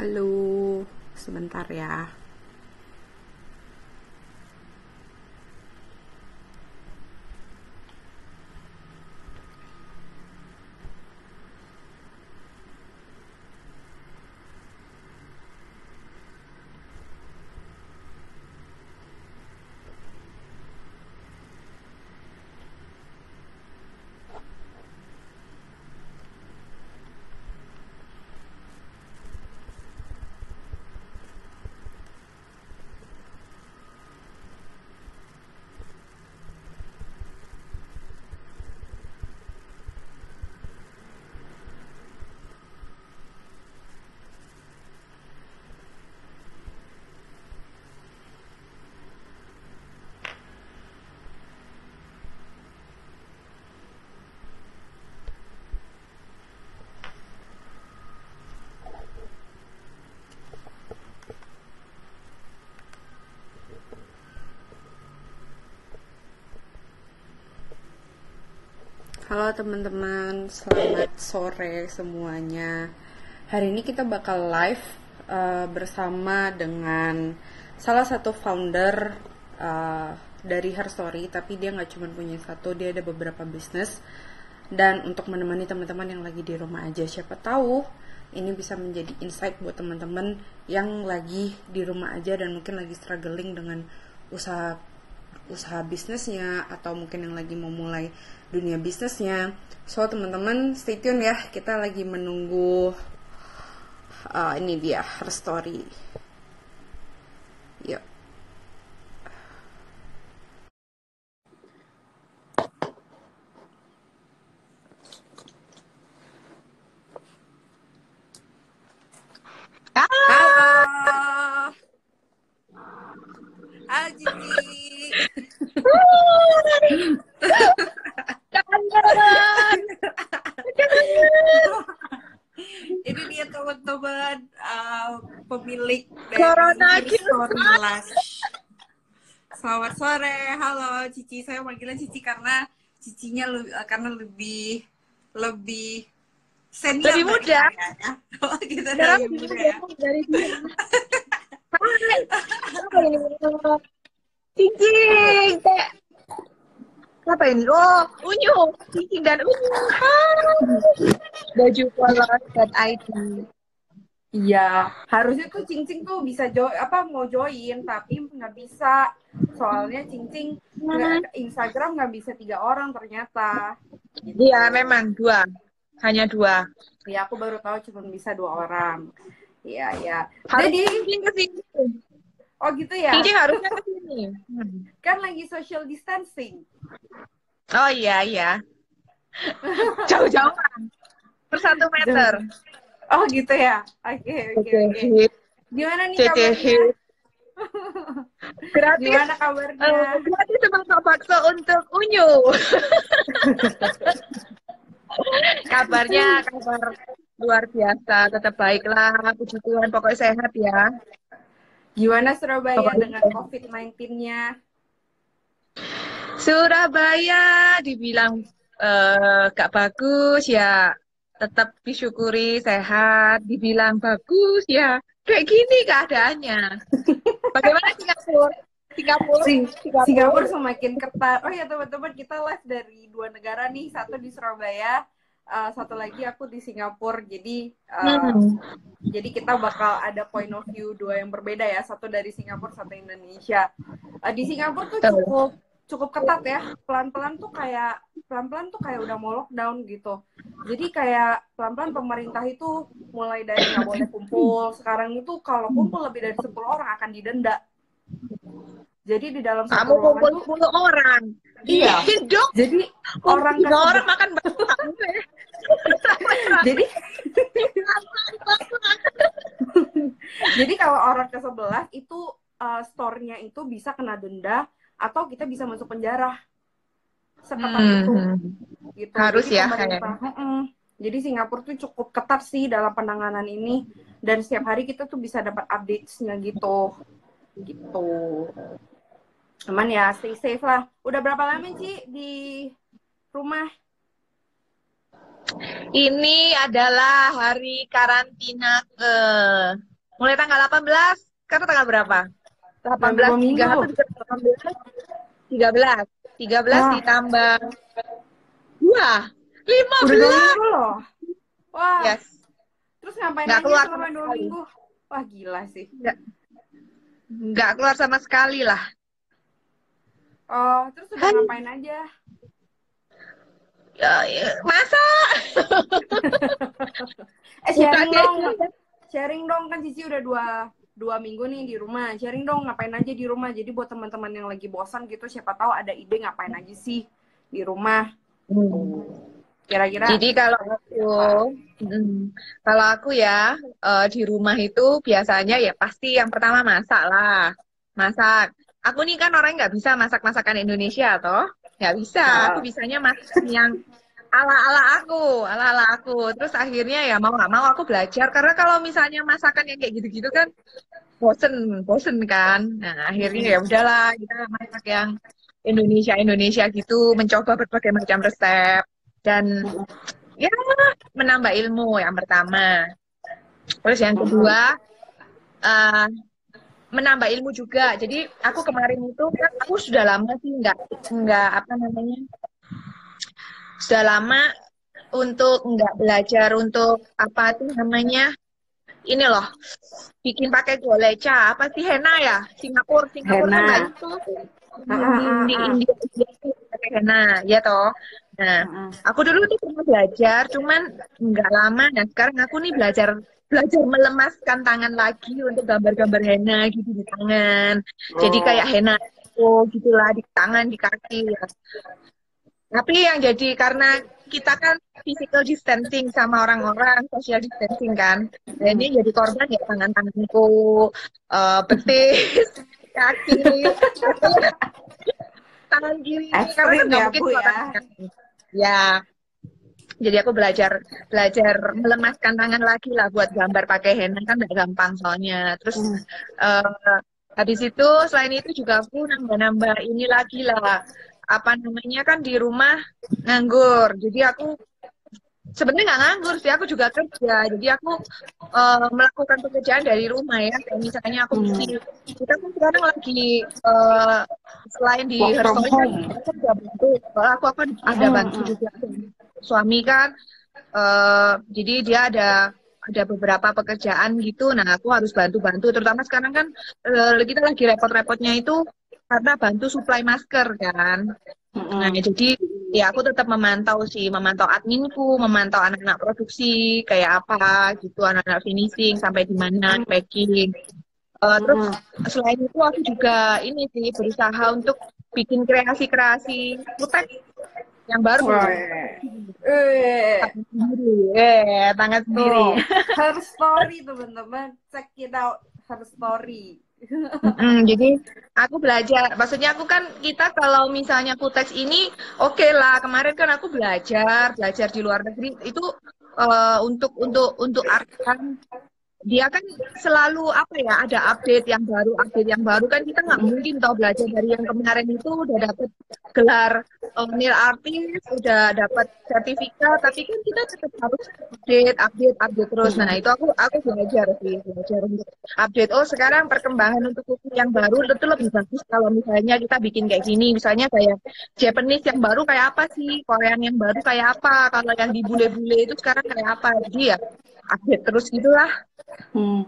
Halo, sebentar ya. Halo teman-teman, selamat sore semuanya. Hari ini kita bakal live uh, bersama dengan salah satu founder uh, dari Herstory, tapi dia nggak cuma punya satu, dia ada beberapa bisnis. Dan untuk menemani teman-teman yang lagi di rumah aja, siapa tahu ini bisa menjadi insight buat teman-teman yang lagi di rumah aja dan mungkin lagi struggling dengan usaha usaha bisnisnya atau mungkin yang lagi mau mulai dunia bisnisnya. So teman-teman stay tune ya, kita lagi menunggu uh, ini dia her story. Yuk. Halo. Halo Cici. Ini dia teman-teman uh, pemilik dari Corona Lash. Selamat sore, halo Cici. Saya manggilnya Cici karena cicinya le- karena lebih lebih senior Lebih dari muda. ya. Oh, gitu lebih gitu muda ya. dari dia. Hai. Cicing. Apa ini? Oh, Unyu. Cicing dan Unyu. Hai. Baju polos dan ID. Iya, harusnya tuh Cing-Cing tuh bisa join apa mau join tapi nggak bisa. Soalnya Cing-Cing nggak- Instagram nggak bisa tiga orang ternyata. Gitu. Iya, memang dua. Hanya dua. Ya aku baru tahu cuma bisa dua orang. Iya, iya. Jadi, Cicing ke sini. Oh gitu ya. Cicing harusnya ke sini. Hmm. Kan lagi social distancing. Oh iya, iya. Jauh-jauhan. Per satu meter. Oh gitu ya. Oke, oke, oke. Gimana nih Cece kabarnya? Gratis. Gimana kabarnya? Eh, gratis semangat bakso untuk Unyu. Kabarnya kabar luar biasa, tetap baiklah, puji Tuhan, pokoknya sehat ya. Gimana Surabaya dengan COVID-19-nya? Surabaya dibilang eh, gak bagus ya, tetap disyukuri sehat, dibilang bagus ya, kayak gini keadaannya. Bagaimana Singapura? Singapura? Sing Singapura. Singapura semakin ketat. Oh ya teman-teman kita live dari dua negara nih, satu di Surabaya, uh, satu lagi aku di Singapura. Jadi uh, Hmm. jadi kita bakal ada point of view dua yang berbeda ya, satu dari Singapura, satu Indonesia. Uh, di Singapura tuh cukup cukup ketat ya, pelan-pelan tuh kayak pelan-pelan tuh kayak udah mau lockdown gitu. Jadi kayak pelan-pelan pemerintah itu mulai dari nggak boleh kumpul. Sekarang itu kalau kumpul lebih dari 10 orang akan didenda. Jadi di dalam Kamu satu ruangan kumpul tuh 10 orang. Iya. Hidup jadi orang orang makan bakso. Jadi jadi kalau orang ke sebelah itu uh, store-nya itu bisa kena denda atau kita bisa masuk penjara seketat itu gitu. Harus Jadi ya. Jadi Singapura tuh cukup ketat sih dalam penanganan ini dan setiap hari kita tuh bisa dapat updates-nya gitu. Gitu. Cuman ya stay safe lah. Udah berapa lama sih di rumah? Ini adalah hari karantina ke mulai tanggal 18 karena tanggal berapa? 18 minggu. 31 13 13 Wah. ditambah 2 Udah dua 15 minggu loh. Wah. yes Terus ngapain Nggak aja keluar selama sama dua sekali. minggu? Wah gila sih. nggak keluar sama sekali lah Oh, terus udah Hai. ngapain aja? Ya, ya, masa Eh sharing dong. Sharing dong kan Cici udah dua dua minggu nih di rumah. Sharing dong ngapain aja di rumah. Jadi buat teman-teman yang lagi bosan gitu, siapa tahu ada ide ngapain aja sih di rumah. Kira-kira. Jadi kalau aku, mm, kalau aku ya eh, di rumah itu biasanya ya pasti yang pertama masak lah, masak. Aku nih kan orang nggak bisa masak masakan Indonesia toh, nggak bisa. Aku bisanya masak yang ala-ala aku, ala-ala aku. Terus akhirnya ya mau nggak mau aku belajar karena kalau misalnya masakan yang kayak gitu-gitu kan bosen, bosen kan. Nah akhirnya ya udahlah kita masak yang Indonesia Indonesia gitu, mencoba berbagai macam resep dan ya menambah ilmu yang pertama. Terus yang kedua eh, menambah ilmu juga. Jadi aku kemarin itu kan aku sudah lama sih nggak nggak apa namanya sudah lama untuk nggak belajar untuk apa tuh namanya ini loh bikin pakai goleca apa sih henna ya Singapura Singapura kan Henna. tuh di, Ah, ah, di, ah, di. India pakai henna ya toh nah. Aku dulu tuh pernah belajar, cuman nggak lama. Nah, sekarang aku nih belajar belajar melemaskan tangan lagi untuk gambar-gambar henna gitu di tangan. Jadi Oh. kayak henna oh gitulah di tangan, di kaki ya. Tapi yang jadi karena kita kan physical distancing sama orang-orang, social distancing kan. Nah, ini jadi korban ya tangan-tanganku, eh, betis, kaki, tangan kiri. Karena Ekstrim kan nggak ya, mungkin Bu, ya. tangan. Ya, jadi aku belajar belajar melemaskan tangan lagi lah buat gambar pakai henna kan nggak gampang soalnya. Terus Hmm. eh, habis itu selain itu juga aku nambah-nambah ini lagi lah apa namanya kan di rumah nganggur. Jadi aku sebenarnya nggak nganggur sih, aku juga kerja. Jadi aku eh, melakukan pekerjaan dari rumah ya. Kayak misalnya aku Hmm. isi kita kan sekarang lagi eh, selain di kan home. aku juga bantu. Kalau aku aku ada Hmm, bantu juga suami kan eh jadi dia ada ada beberapa pekerjaan gitu. Nah aku harus bantu-bantu. Terutama sekarang kan eh, kita lagi repot-repotnya itu karena bantu suplai masker kan. Nah Heeh. jadi ya aku tetap memantau sih. Memantau adminku memantau anak-anak produksi kayak apa gitu anak-anak finishing sampai di mana packing. Eh, terus selain itu aku juga ini sih berusaha untuk bikin kreasi-kreasi. Kutek yang baru. Wah, eh, eh tangan sendiri tuh, her story teman-teman, check it out her story. Mm, jadi aku belajar. Maksudnya aku kan kita kalau misalnya kuteks ini oke lah kemarin kan aku belajar belajar di luar negeri. Itu eh, untuk untuk untuk art kan dia kan selalu apa ya ada update yang baru update yang baru. Kan kita nggak mungkin tau belajar dari yang kemarin itu. Udah dapet gelar uh, nil artist udah dapat sertifikat. Tapi kan kita tetap harus update update update terus. Nah itu aku aku belajar sih belajar untuk update. Oh sekarang perkembangan untuk kuku yang baru itu lebih bagus kalau misalnya kita bikin kayak gini. Misalnya kayak Japanese yang baru kayak apa sih? Korean yang baru kayak apa? Kalau yang di bule-bule itu sekarang kayak apa? Jadi ya update terus gitulah Hmm.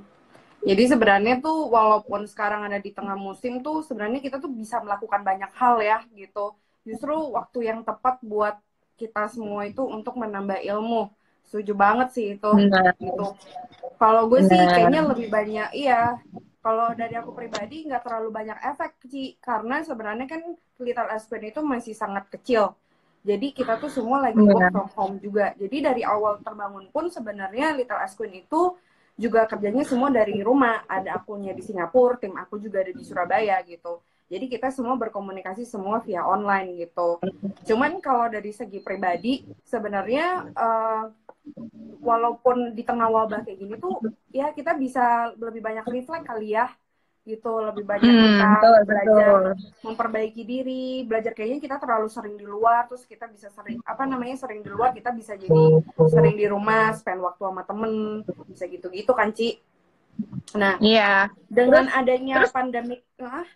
Jadi sebenarnya tuh walaupun sekarang ada di tengah musim tuh sebenarnya kita tuh bisa melakukan banyak hal ya gitu. Justru waktu yang tepat buat kita semua itu untuk menambah ilmu. Setuju banget sih itu Benar. gitu. Kalau gue sih Benar. kayaknya lebih banyak iya. Kalau dari aku pribadi nggak terlalu banyak efek Ci karena sebenarnya kan Little Aspen itu masih sangat kecil. Jadi kita tuh semua lagi work from home juga. Jadi dari awal terbangun pun sebenarnya Little Aspen itu juga kerjanya semua dari rumah. Ada akunnya di Singapura, tim aku juga ada di Surabaya gitu. Jadi kita semua berkomunikasi semua via online gitu. Cuman kalau dari segi pribadi sebenarnya eh, walaupun di tengah wabah kayak gini tuh ya kita bisa lebih banyak reflect kali ya gitu lebih banyak Hmm, kita betul, belajar betul. memperbaiki diri belajar kayaknya kita terlalu sering di luar terus kita bisa sering apa namanya sering di luar kita bisa jadi sering di rumah spend waktu sama temen bisa gitu-gitu kan Ci nah Iya. dengan adanya terus- pandemik ah,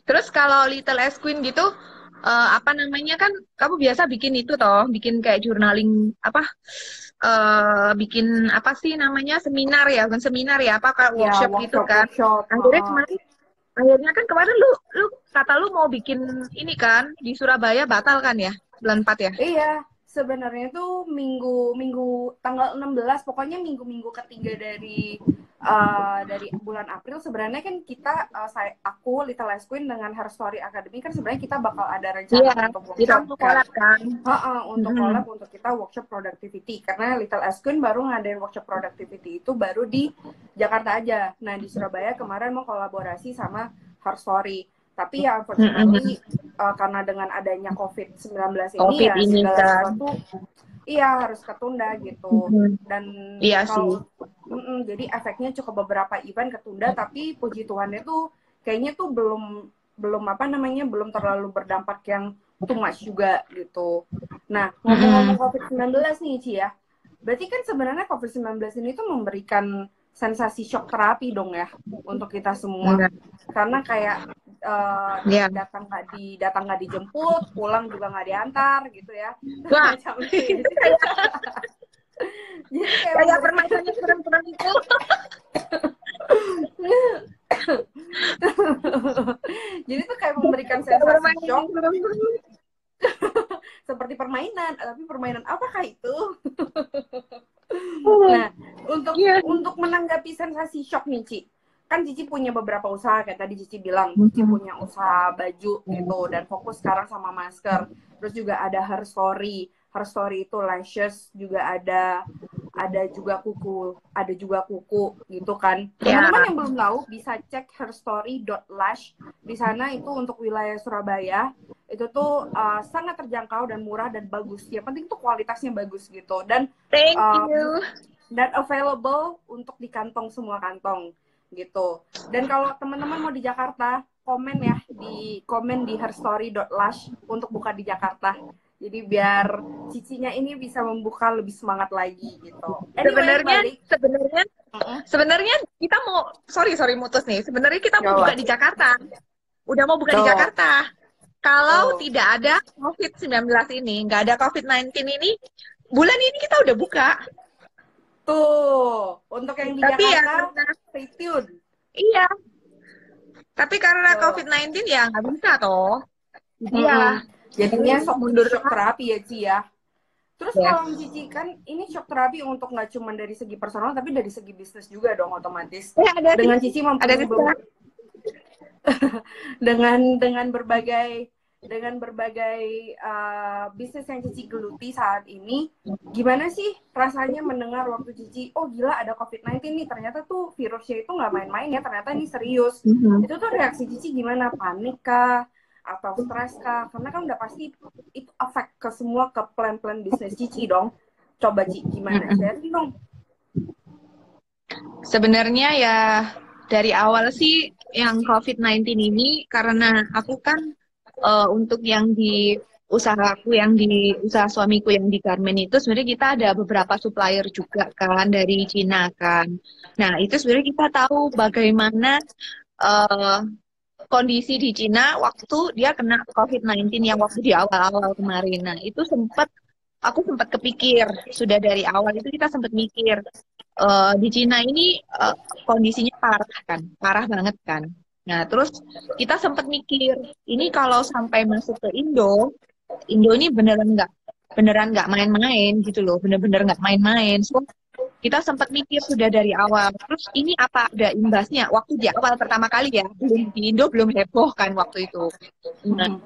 Terus kalau Little S Queen gitu, eh, apa namanya kan kamu biasa bikin itu toh, bikin kayak journaling apa? eh bikin apa sih namanya seminar ya, bukan seminar ya, apa kayak ya, workshop gitu kan? workshop, Akhirnya ah. kemarin, akhirnya kan kemarin lu, lu kata lu mau bikin ini kan di Surabaya batal kan ya, bulan 4 ya? Iya, sebenarnya tuh minggu minggu tanggal 16 pokoknya minggu-minggu ketiga dari uh, dari bulan April sebenarnya kan kita uh, saya aku Little Ice Queen dengan Her Story Academy kan sebenarnya kita bakal ada rencana Iya, untuk workshop mau kan. collab kan? Ha-ha, untuk Mhm. collab untuk kita workshop productivity karena Little Ice Queen baru ngadain workshop productivity itu baru di Jakarta aja. Nah di Surabaya kemarin mau kolaborasi sama Her Story. Tapi ya unfortunately uh, karena dengan adanya COVID-19 ini Covid ya ini segala kan. sesuatu iya harus ketunda gitu. Mhm. Dan Iya kalau Mm-mm, jadi efeknya cukup beberapa event ketunda tapi puji Tuhannya tuh kayaknya tuh belum belum apa namanya belum terlalu berdampak yang too much juga gitu. Nah, ngomong-ngomong COVID-19 nih Ci ya. Berarti kan sebenarnya COVID-19 ini tuh memberikan sensasi shock terapi dong ya untuk kita semua. Iya. Karena kayak eh, Iya. datang nggak di datang nggak dijemput, pulang juga nggak diantar gitu ya. Macam itu. Jadi kayak permainannya keren-keren itu. Jadi tuh kayak memberikan sensasi shock seperti permainan, tapi permainan apakah itu? Oh, Nah, untuk Iya. untuk menanggapi sensasi shock nih, Ci. Kan Cici punya beberapa usaha kayak tadi Cici bilang, Cici Mhm. punya usaha baju gitu dan fokus sekarang sama masker. Terus juga ada her story. Her story itu lashes juga ada ada juga kuku, ada juga kuku gitu kan. Ya. Teman-teman yang belum tahu bisa cek herstory.lash. Di sana itu untuk wilayah Surabaya itu tuh uh, sangat terjangkau dan murah dan bagus. Yang penting tuh kualitasnya bagus gitu dan Thank Um, you. dan available untuk di kantong semua kantong gitu. Dan kalau teman-teman mau di Jakarta, komen ya di komen di herstory.lash untuk buka di Jakarta. Jadi biar cicinya ini bisa membuka lebih semangat lagi gitu. Anyway, Sebenarnya, balik. sebenarnya, sebenarnya kita mau, sorry sorry mutus nih. Sebenarnya kita mau Gawat. buka di Jakarta. Udah mau buka di Tuh. Jakarta. Kalau Tuh. tidak ada COVID-19 ini, nggak ada COVID-19 ini, bulan ini kita udah buka. Tuh, untuk yang di Tapi ya Jakarta, karena, stay tune. iya. Tapi karena Tuh. COVID-19 ya nggak bisa toh. Jadi ya, Mm-mm. Jadinya Jadi shock, mundur. shock terapi ya Ci ya. Terus Yes. kalau Cici kan ini shock terapi untuk nggak cuma dari segi personal tapi dari segi bisnis juga dong otomatis. eh, ada Dengan. Cici Ada mempunyai dengan dengan berbagai dengan berbagai uh, bisnis yang Cici geluti saat ini, gimana sih rasanya mendengar waktu Cici, oh gila ada COVID-19 nih, ternyata tuh virusnya itu nggak main-main ya, ternyata ini serius. Mhm. Itu tuh reaksi Cici gimana? Panik kah? Atau stres kah? Karena kan udah pasti itu efek ke semua ke plan-plan bisnis Cici dong. Coba Ci, gimana? Sharing dong. Sebenarnya ya dari awal sih yang COVID-19 ini karena aku kan eh, untuk yang di usahaku yang di usaha suamiku yang di garment itu sebenarnya kita ada beberapa supplier juga kan dari Cina kan. Nah, itu sebenarnya kita tahu bagaimana eh, kondisi di Cina waktu dia kena COVID-19 yang waktu di awal-awal kemarin. Nah, itu sempat aku sempat kepikir sudah dari awal itu kita sempat mikir eh, di Cina ini eh, kondisinya parah kan, parah banget kan. Nah, terus kita sempat mikir, ini kalau sampai masuk ke Indo, Indo ini beneran nggak beneran nggak main-main gitu loh, bener-bener nggak main-main. So, kita sempat mikir sudah dari awal. Terus ini apa ada imbasnya? Waktu di awal pertama kali ya, belum di Indo belum heboh kan waktu itu. Nah,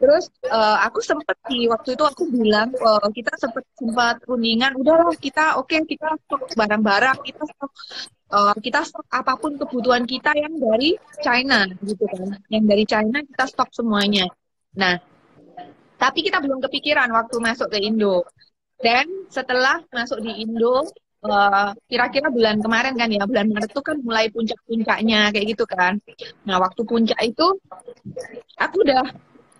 Terus eh, aku sempet di waktu itu aku bilang eh, kita sempet sempat rundingan, udahlah kita oke kita stok barang-barang, kita stok eh, kita stok apa pun kebutuhan kita yang dari China gitu kan, yang dari China kita stok semuanya. Nah, tapi kita belum kepikiran waktu masuk ke Indo. Dan setelah masuk di Indo, uh, kira-kira bulan kemarin kan ya bulan Maret itu kan mulai puncak-puncaknya kayak gitu kan. Nah waktu puncak itu aku udah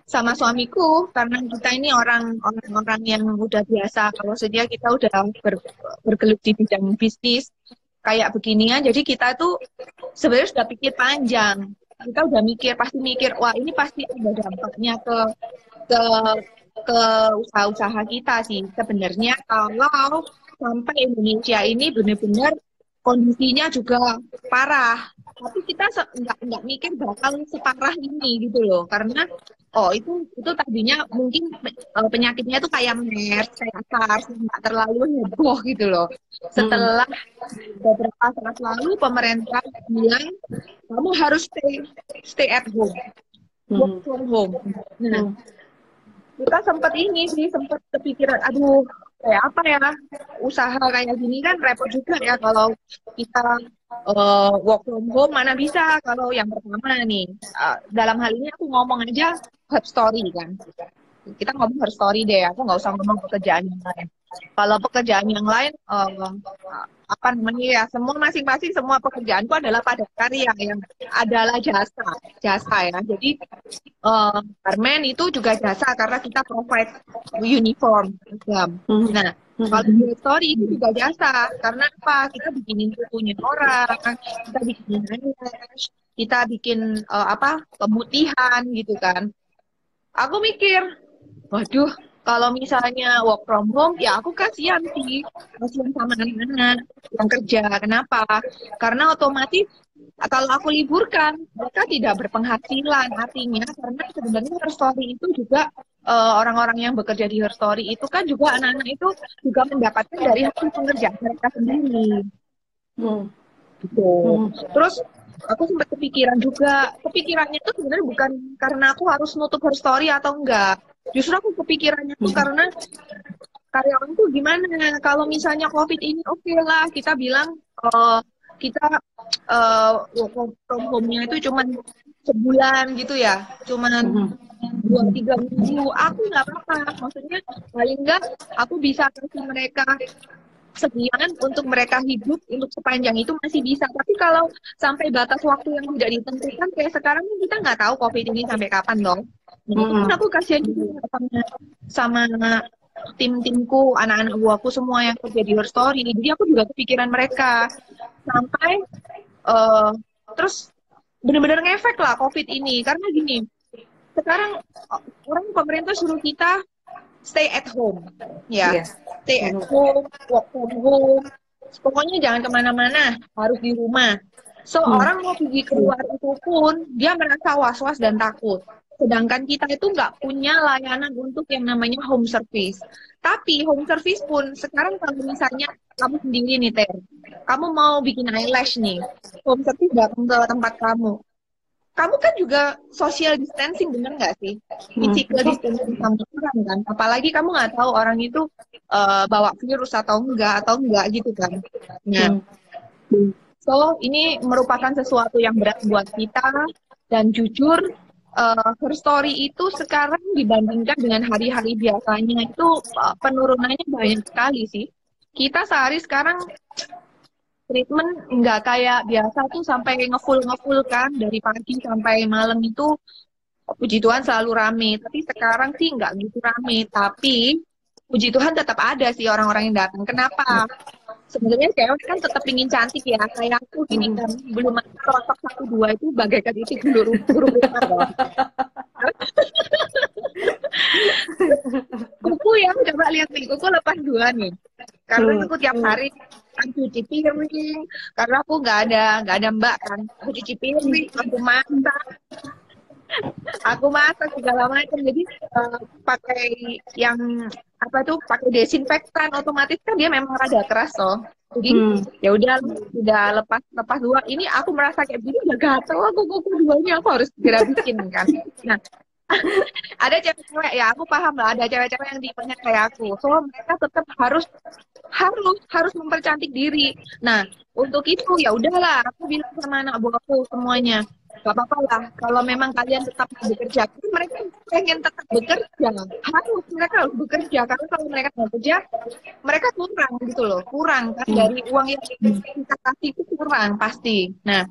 sama suamiku karena kita ini orang orang-orang yang udah biasa. Kalau sedia kita udah ber, bergelut di bidang bisnis kayak beginian. Jadi kita tuh sebenarnya sudah pikir panjang. Kita udah mikir pasti mikir wah ini pasti ada dampaknya ke ke ke usaha-usaha kita sih. Sebenarnya kalau sampai Indonesia ini benar-benar kondisinya juga parah tapi kita nggak nggak mikir bakal separah ini gitu loh karena oh itu itu tadinya mungkin uh, penyakitnya itu kayak MERS kayak SARS nggak terlalu heboh gitu loh setelah hmm. beberapa saat lalu pemerintah bilang kamu harus stay stay at home work hmm. from home nah hmm. kita sempat ini sih sempat kepikiran aduh kayak apa ya usaha kayak gini kan repot juga ya kalau kita uh, work from home mana bisa kalau yang pertama nih uh, dalam hal ini aku ngomong aja hub story kan. Kita ngomong hub story deh aku nggak usah ngomong pekerjaan yang lain. Kalau pekerjaan yang lain uh, apa namanya ya? Semua masing-masing semua pekerjaanku adalah pada karya yang adalah jasa jasa ya. Jadi uh, itu juga jasa karena kita provide uniform seragam hmm. nah hmm. kalau di story itu juga jasa. Karena apa? Kita bikinin bukunya orang kita bikin kita bikin uh, apa? Pemutihan gitu kan. Aku mikir waduh kalau misalnya work from home ya aku kasihan sih. Kasihan sama anak-anak yang kerja. Kenapa? Karena otomatis kalau aku liburkan mereka tidak berpenghasilan artinya. Karena sebenarnya her story itu juga uh, orang-orang yang bekerja di her story itu kan juga anak-anak itu juga mendapatkan dari hasil pengerjaan mereka sendiri. Hmm. gitu. Hmm. terus aku sempat kepikiran juga. Kepikirannya itu sebenarnya bukan karena aku harus nutup her story atau enggak justru aku kepikirannya tuh hmm. karena karyawan tuh gimana kalau misalnya covid ini oke okay lah kita bilang uh, kita uh, from home-nya itu cuma sebulan gitu ya cuman hmm. dua tiga minggu aku nggak apa-apa maksudnya paling enggak aku bisa kasih mereka sekian untuk mereka hidup untuk sepanjang itu masih bisa. Tapi kalau sampai batas waktu yang tidak ditentukan kayak sekarang kita nggak tahu COVID ini sampai kapan dong. Hmm. aku kasihan juga sama, sama tim-timku, anak-anak buahku semua yang kerja di Her Story. Jadi aku juga kepikiran mereka sampai uh, terus benar-benar ngefek lah COVID ini karena gini. Sekarang orang pemerintah suruh kita stay at home, ya, yeah. stay at home, work from home. Pokoknya jangan ke mana-mana, harus di rumah. So hmm. orang mau pergi keluar itu pun dia merasa was-was dan takut. Sedangkan kita itu nggak punya layanan untuk yang namanya home service. Tapi home service pun sekarang kalau misalnya kamu sendiri nih Ter, kamu mau bikin eyelash nih, home service datang ke tempat kamu kamu kan juga social distancing bener nggak sih physical hmm. distancing sama orang kan apalagi kamu nggak tahu orang itu uh, bawa virus atau enggak atau enggak gitu kan nah hmm. so ini merupakan sesuatu yang berat buat kita dan jujur uh, her story itu sekarang dibandingkan dengan hari-hari biasanya itu uh, penurunannya banyak sekali sih. Kita sehari sekarang treatment nggak kayak biasa tuh sampai ngefull ngefull kan dari pagi sampai malam itu puji Tuhan selalu rame. Tapi sekarang sih nggak gitu rame tapi puji Tuhan tetap ada sih orang-orang yang datang. Kenapa sebenarnya cewek kan tetap ingin cantik ya kayak aku gini kan belum rontok satu dua itu bagaikan itu dulu buru kuku ya coba lihat nih kuku lepas dua nih. Karena hmm. aku tiap hari kan cuci piring karena aku nggak ada nggak ada mbak kan aku cuci piring aku masak aku masak segala macam. Jadi uh, pakai yang apa tuh pakai desinfektan otomatis kan dia memang rada keras loh. Jadi hmm. ya udah udah lepas lepas dua. Ini aku merasa kayak gini udah gatel aku kuku duanya. Aku harus segera bikin kan. Nah ada cewek-cewek ya aku paham lah. Ada cewek-cewek yang tipenya kayak aku. So mereka tetap harus harus harus mempercantik diri. Nah untuk itu ya udahlah. Aku bilang sama anak buahku semuanya gak apa-apa lah. Kalau memang kalian tetap bekerja tapi mereka pengen tetap bekerja. Harus mereka harus bekerja karena kalau mereka nggak bekerja mereka kurang gitu loh. Kurang kan Hmm. dari uang yang kita kasih itu kurang pasti. Nah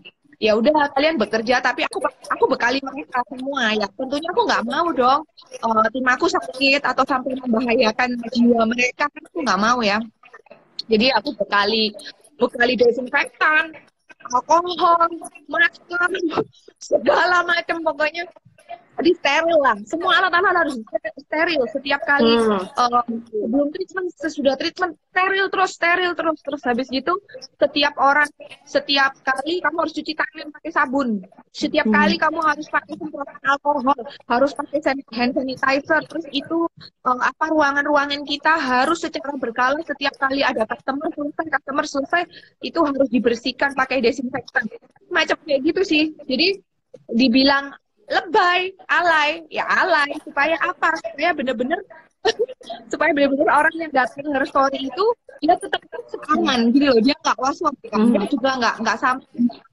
ya udah kalian bekerja tapi aku aku bekali mereka semua. Ya tentunya aku nggak mau dong eh, tim aku sakit atau sampai membahayakan jiwa mereka. Kan aku nggak mau ya. Jadi aku bekali bekali desinfektan alkohol masker segala macam pokoknya di steril lah. Semua alat-alat harus steril setiap kali Hmm. um, sebelum treatment sesudah treatment steril terus steril terus terus. Habis gitu setiap orang setiap kali kamu harus cuci tangan pakai sabun. Setiap Hmm. kali kamu harus pakai semprotan alkohol harus pakai hand sanitizer. Terus itu uh, apa ruangan-ruangan kita harus secara berkala setiap kali ada customer selesai customer selesai itu harus dibersihkan pakai desinfektan. Macam kayak gitu sih. Jadi dibilang lebay, alay, ya alay. Supaya apa? Supaya bener-bener supaya bener-bener orang yang datang ke story itu dia tetap aman gitu loh, dia nggak was-was. Kan. Dia juga nggak nggak sama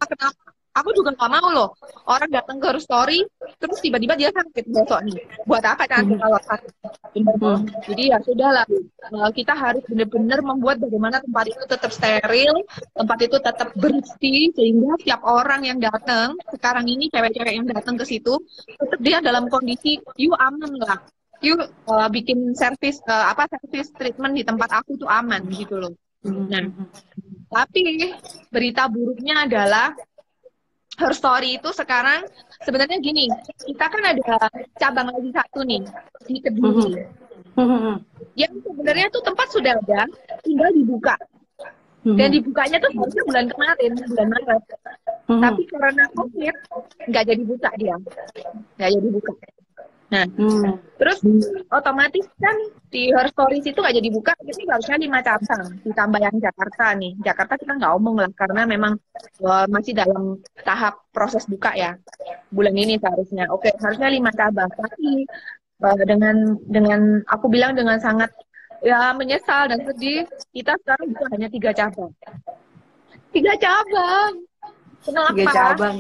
kenapa aku juga nggak mau loh. Orang datang ke story terus tiba-tiba dia sakit besok nih. Buat apa nanti kalau sakit. Hmm. jadi ya sudahlah. Eh, kita harus benar-benar membuat bagaimana tempat itu tetap steril tempat itu tetap bersih sehingga setiap orang yang datang sekarang ini cewek-cewek yang datang ke situ tetap dia dalam kondisi you aman lah. You eh, bikin service eh, apa service treatment di tempat aku tuh aman gitu loh. Nah, tapi berita buruknya adalah Her Story itu sekarang sebenarnya gini, kita kan ada cabang lagi satu nih di Kediri. Hmm. Yang sebenarnya tuh tempat sudah ada, tinggal dibuka. Hmm. Dan dibukanya tuh harusnya bulan kemarin, bulan Maret. Hmm. Tapi karena COVID, nggak jadi buka dia. Nggak jadi buka. Nah, Hmm. terus otomatis kan di Her Stories itu nggak jadi buka, jadi harusnya lima cabang. Ditambah yang Jakarta nih. Jakarta kita nggak omong lah, karena memang eh, masih dalam tahap proses buka ya. Bulan ini seharusnya. Oke, harusnya lima cabang. Tapi eh, dengan dengan aku bilang dengan sangat ya menyesal dan sedih, kita sekarang buka hanya tiga cabang. Tiga cabang. Kenapa? Tiga cabang.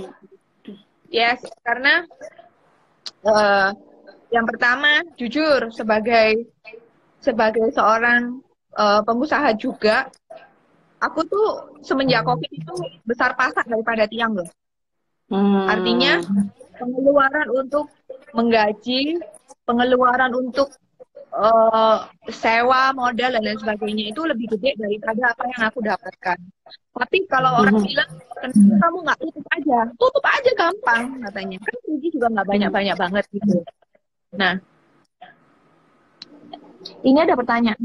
Yes, karena eh, yang pertama jujur sebagai sebagai seorang eh, pengusaha juga, aku tuh semenjak covid itu besar pasak daripada tiang loh. Hmm. Artinya pengeluaran untuk menggaji, pengeluaran untuk eh, sewa modal dan lain sebagainya itu lebih gede daripada apa yang aku dapatkan. Tapi kalau orang Mhm. bilang kenapa kamu nggak tutup aja, tutup aja gampang katanya. Kan rugi juga nggak banyak-banyak banget gitu. Nah, ini ada pertanyaan.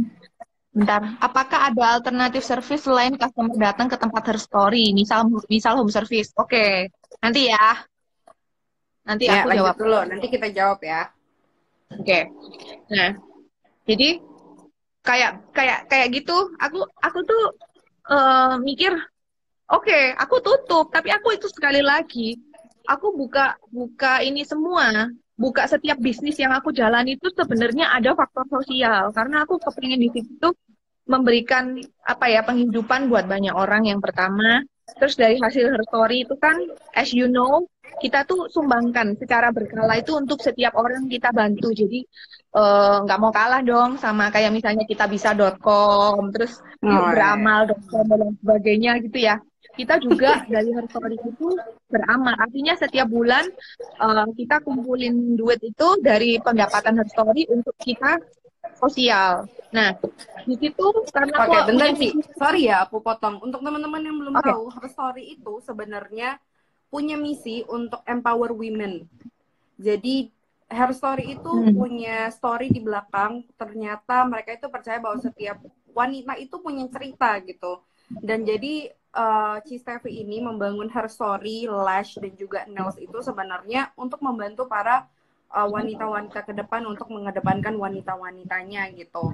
Bentar, apakah ada alternatif service selain customer datang ke tempat her story, misal misal home service? Oke, nanti ya. Nanti Ya, aku jawab. dulu. Nanti kita jawab ya. Oke. Nah, jadi kayak kayak kayak gitu, aku aku tuh eh, mikir, oke, aku tutup, tapi aku itu sekali lagi, aku buka buka ini semua, buka setiap bisnis yang aku jalani itu sebenarnya ada faktor sosial, karena aku kepengen di situ memberikan apa ya penghidupan buat banyak orang yang pertama. Terus dari hasil her story itu kan, as you know, kita tuh sumbangkan secara berkala itu untuk setiap orang kita bantu. Jadi eh, nggak mau kalah dong sama kayak misalnya kita bisa.com, terus Oh, iya. beramal.com dan sebagainya gitu ya. Kita juga dari her story itu beramal. Artinya setiap bulan eh, kita kumpulin duit itu dari pendapatan her story untuk kita sosial. Nah, di situ karena Oke, bentar sih. Sorry ya, aku potong. Untuk teman-teman yang belum Oke. tahu, Her Story itu sebenarnya punya misi untuk empower women. Jadi Her Story itu Hmm. punya story di belakang. Ternyata mereka itu percaya bahwa setiap wanita itu punya cerita gitu. Dan jadi eh, Cistevi ini membangun Her Story, Lash dan juga Nails itu sebenarnya untuk membantu para eh, wanita-wanita ke depan untuk mengedepankan wanita-wanitanya gitu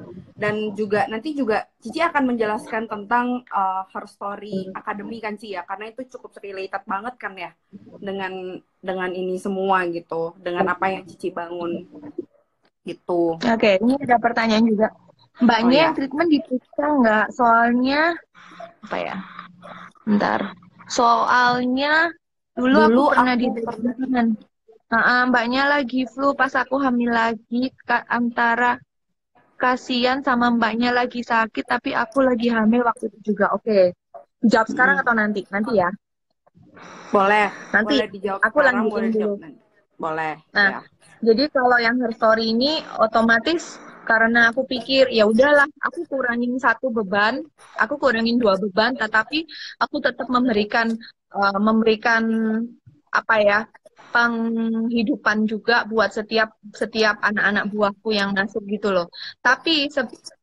dan juga nanti juga Cici akan menjelaskan tentang uh, her story academy kan Ci ya karena itu cukup related banget kan ya dengan dengan ini semua gitu dengan apa yang Cici bangun gitu Oke, ini ada pertanyaan juga. Mbaknya Oh, ya. yang treatment diperiksa nggak? Soalnya apa ya? Bentar. Soalnya Dulu, Dulu aku pernah di. Nah, mbaknya lagi flu pas aku hamil lagi antara kasihan sama mbaknya lagi sakit tapi aku lagi hamil waktu itu juga. Oke. Okay. Jawab sekarang hmm. atau nanti? Nanti ya. Boleh. Nanti boleh dijawab aku sekarang, boleh dulu. Boleh. Nah, ya. jadi kalau yang her story ini otomatis karena aku pikir ya udahlah aku kurangin satu beban aku kurangin dua beban tetapi aku tetap memberikan uh, memberikan apa ya penghidupan juga buat setiap setiap anak-anak buahku yang masuk gitu loh. Tapi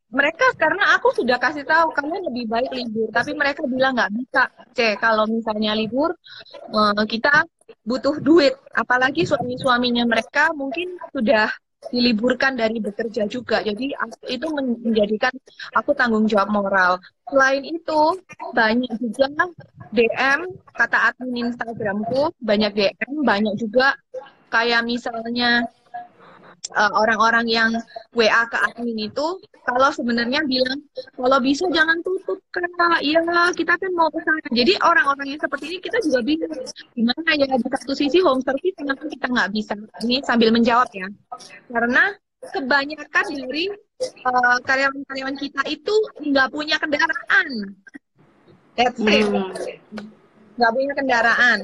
mereka karena aku sudah kasih tahu kalian lebih baik libur, tapi mereka bilang nggak bisa. C kalau misalnya libur eh, kita butuh duit, apalagi suami-suaminya mereka mungkin sudah diliburkan dari bekerja juga. Jadi itu menjadikan aku tanggung jawab moral. Selain itu banyak juga DM kata admin Instagramku banyak DM banyak juga kayak misalnya eh, orang-orang uh, yang WA ke admin itu kalau sebenarnya bilang kalau bisa jangan tutup kak. Iya kita kan mau ke sana. Jadi orang-orang yang seperti ini kita juga bingung. Gimana ya di satu sisi home service kenapa kita nggak bisa? Ini sambil menjawab ya. Karena kebanyakan dari uh, karyawan-karyawan kita itu nggak punya kendaraan. That's it. Hmm. Nggak punya kendaraan.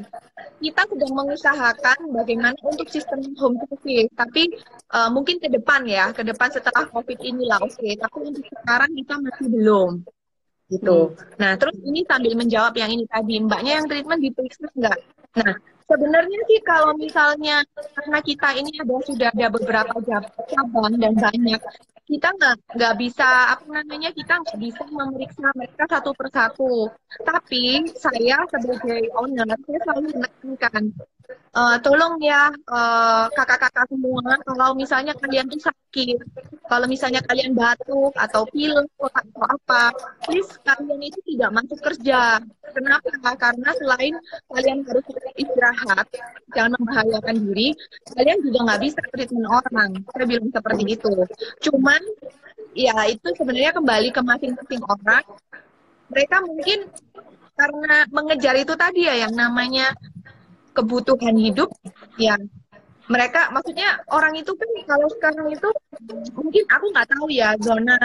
Kita sedang mengusahakan bagaimana untuk sistem home service, tapi uh, mungkin ke depan ya, ke depan setelah COVID inilah oke. Okay. Tapi untuk sekarang kita masih belum gitu. Hmm. Nah, terus ini sambil menjawab yang ini tadi, mbaknya yang treatment diperiksa enggak? Nah, sebenarnya sih kalau misalnya karena kita ini ada sudah ada beberapa cabang dan banyak, kita nggak nggak bisa apa namanya kita nggak bisa memeriksa mereka satu persatu. Tapi saya sebagai owner saya selalu menekankan uh, tolong ya eh, kakak-kakak semua kalau misalnya kalian tuh sakit kalau misalnya kalian batuk atau pilek atau apa please kalian itu tidak masuk kerja. Kenapa? Karena selain kalian harus istirahat jangan membahayakan diri kalian juga nggak bisa treatment orang. Saya bilang seperti itu. Cuman ya itu sebenarnya kembali ke masing-masing orang. Mereka mungkin karena mengejar itu tadi ya yang namanya kebutuhan hidup ya mereka maksudnya orang itu kan kalau sekarang itu mungkin aku nggak tahu ya zona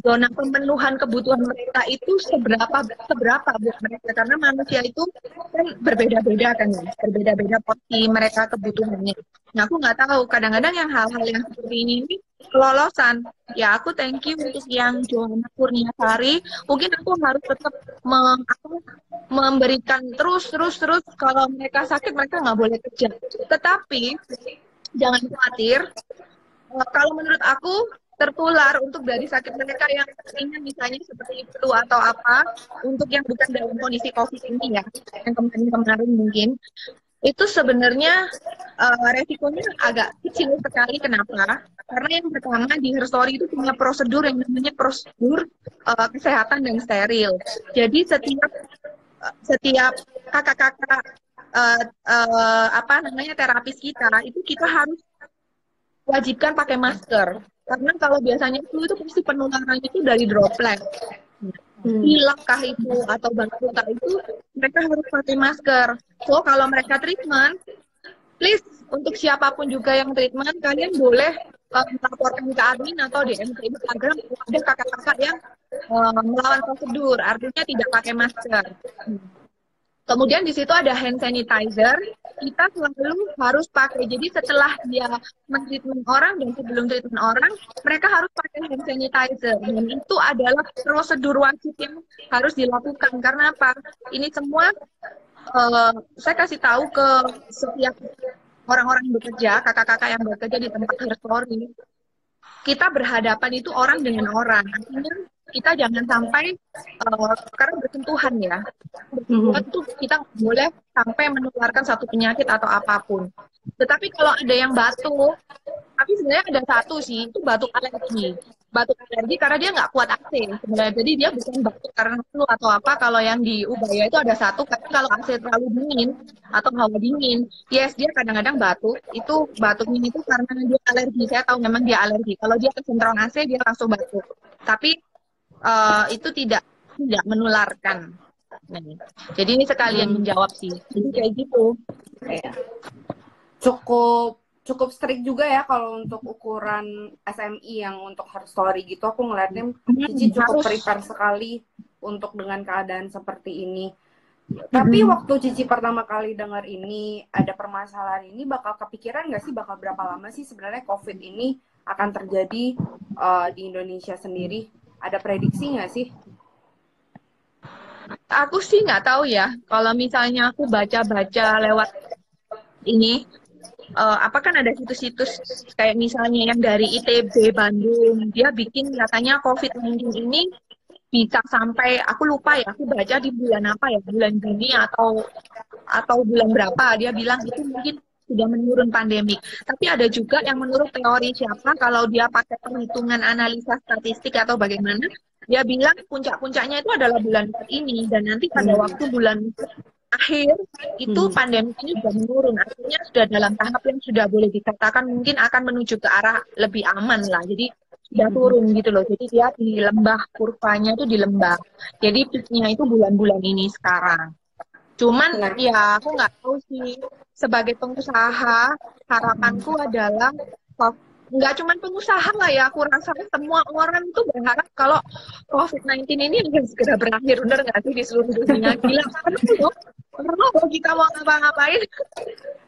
zona pemenuhan kebutuhan mereka itu seberapa seberapa buat mereka. Karena manusia itu kan berbeda-beda kan ya berbeda-beda porsi mereka kebutuhannya. Nah aku nggak tahu kadang-kadang yang hal-hal yang seperti ini kelolosan ya aku thank you untuk yang Johanna Kurniasari. Mungkin aku harus tetap meng, aku, memberikan terus terus terus kalau mereka sakit mereka nggak boleh kerja. Tetapi jangan khawatir eh, kalau menurut aku tertular untuk dari sakit mereka yang ringan misalnya seperti flu atau apa untuk yang bukan dalam kondisi covid ini ya yang kemarin-kemarin mungkin itu sebenarnya uh, resikonya agak kecil sekali. Kenapa? Karena yang pertama di Herstory itu punya prosedur yang namanya prosedur uh, kesehatan dan steril. Jadi setiap setiap kakak-kakak uh, uh, apa namanya terapis kita itu kita harus wajibkan pakai masker. Karena kalau biasanya flu itu pasti penularannya itu dari droplet. Pilek kah itu atau batuk itu mereka harus pakai masker. So kalau mereka treatment, please untuk siapa pun juga yang treatment kalian boleh uh, melaporkan ke admin atau DM ke Instagram ada kakak-kakak yang uh, melawan prosedur, artinya tidak pakai masker. Hmm. Kemudian di situ ada hand sanitizer. Kita selalu harus pakai. Jadi setelah dia mentreatment orang dan sebelum treatment orang, mereka harus pakai hand sanitizer. Dan itu adalah prosedur wajib yang harus dilakukan. Karena apa? Ini semua uh, saya kasih tahu ke setiap orang-orang yang bekerja, kakak-kakak yang bekerja di tempat hair. Kita berhadapan itu orang dengan orang. Kita jangan sampai uh, karena bersentuhan ya. Bersentuhan itu kita boleh sampai menularkan satu penyakit atau apa pun. Tetapi kalau ada yang batuk tapi sebenarnya ada satu sih itu batuk alergi. Batuk alergi karena dia nggak kuat AC sebenarnya. Jadi dia bukan batuk karena flu atau apa. Kalau yang di Ubaya itu ada satu tapi kalau AC terlalu dingin atau hawa dingin yes dia kadang-kadang batuk. Itu batuknya itu karena dia alergi. Saya tahu memang dia alergi. Kalau dia kesentrong AC dia langsung batuk. Tapi uh, itu tidak tidak menularkan. Nah, jadi ini sekalian Hmm. menjawab sih. Jadi kayak gitu. Cukup cukup strict juga ya kalau untuk ukuran SMI yang untuk her story gitu. Aku ngeliatnya Cici cukup harus. prepare sekali untuk dengan keadaan seperti ini. Tapi waktu Cici pertama kali dengar ini ada permasalahan ini bakal kepikiran nggak sih bakal berapa lama sih sebenarnya COVID ini akan terjadi uh, di Indonesia sendiri? Ada prediksi nggak sih? Aku sih nggak tahu ya. Kalau misalnya aku baca-baca lewat ini, eh, apa kan ada situs-situs kayak misalnya yang dari ITB Bandung, dia bikin katanya COVID-19 ini bisa sampai aku lupa ya, aku baca di bulan apa ya, bulan Juni atau atau bulan berapa dia bilang itu mungkin sudah menurun pandemik. Tapi ada juga yang menurut teori siapa kalau dia pakai perhitungan analisa statistik atau bagaimana, dia bilang puncak-puncaknya itu adalah bulan ini dan nanti pada Hmm. waktu bulan akhir itu Hmm. pandemi ini sudah menurun artinya sudah dalam tahap yang sudah boleh dikatakan mungkin akan menuju ke arah lebih aman lah jadi sudah Hmm. turun gitu loh jadi dia di lembah kurvanya itu di lembah jadi peaknya itu bulan-bulan ini sekarang cuman Nah. ya aku nggak tahu sih sebagai pengusaha harapanku adalah nggak cuma pengusaha lah ya aku rasa semua orang itu berharap kalau COVID-19 ini akan segera berakhir bener nggak sih di seluruh dunia gila penuh loh penuh loh kita mau ngapa-ngapain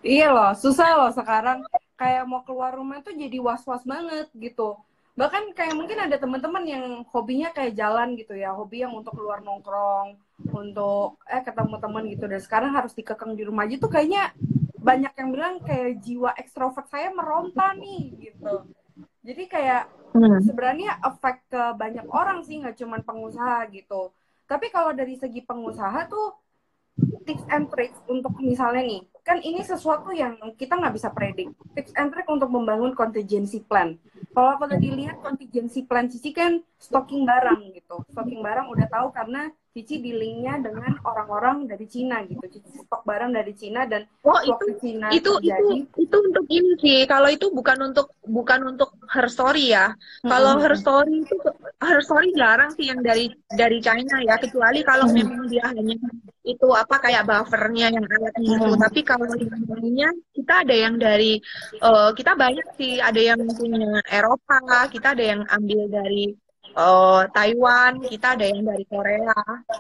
Iya loh, susah loh sekarang kayak mau keluar rumah tuh jadi was-was banget gitu. Bahkan kayak mungkin ada teman-teman yang hobinya kayak jalan gitu ya, hobi yang untuk keluar nongkrong, untuk eh ketemu teman gitu. Dan sekarang harus dikekang di rumah aja tuh kayaknya banyak yang bilang kayak jiwa ekstrovert saya meronta nih gitu. Jadi kayak Hmm. sebenarnya efek ke banyak orang sih nggak cuma pengusaha gitu tapi kalau dari segi pengusaha tuh tips and tricks untuk misalnya nih kan ini sesuatu yang kita nggak bisa predik tips and trick untuk membangun contingency plan kalau aku tadi lihat contingency plan Cici kan stocking barang gitu stocking barang udah tahu karena Cici di linknya dengan orang-orang dari Cina gitu. Cici stok barang dari Cina dan oh itu Cina itu itu terjadi. itu untuk ini sih. Kalau itu bukan untuk bukan untuk her story ya. Kalau her story itu her story jarang sih yang dari dari China ya. Kecuali kalau Hmm. memang dia hanya itu apa kayak buffernya yang alatnya itu Hmm. tapi kalau lainnya kita ada yang dari eh, kita banyak sih. Ada yang punya Eropa kita ada yang ambil dari eh, Taiwan kita ada yang dari Korea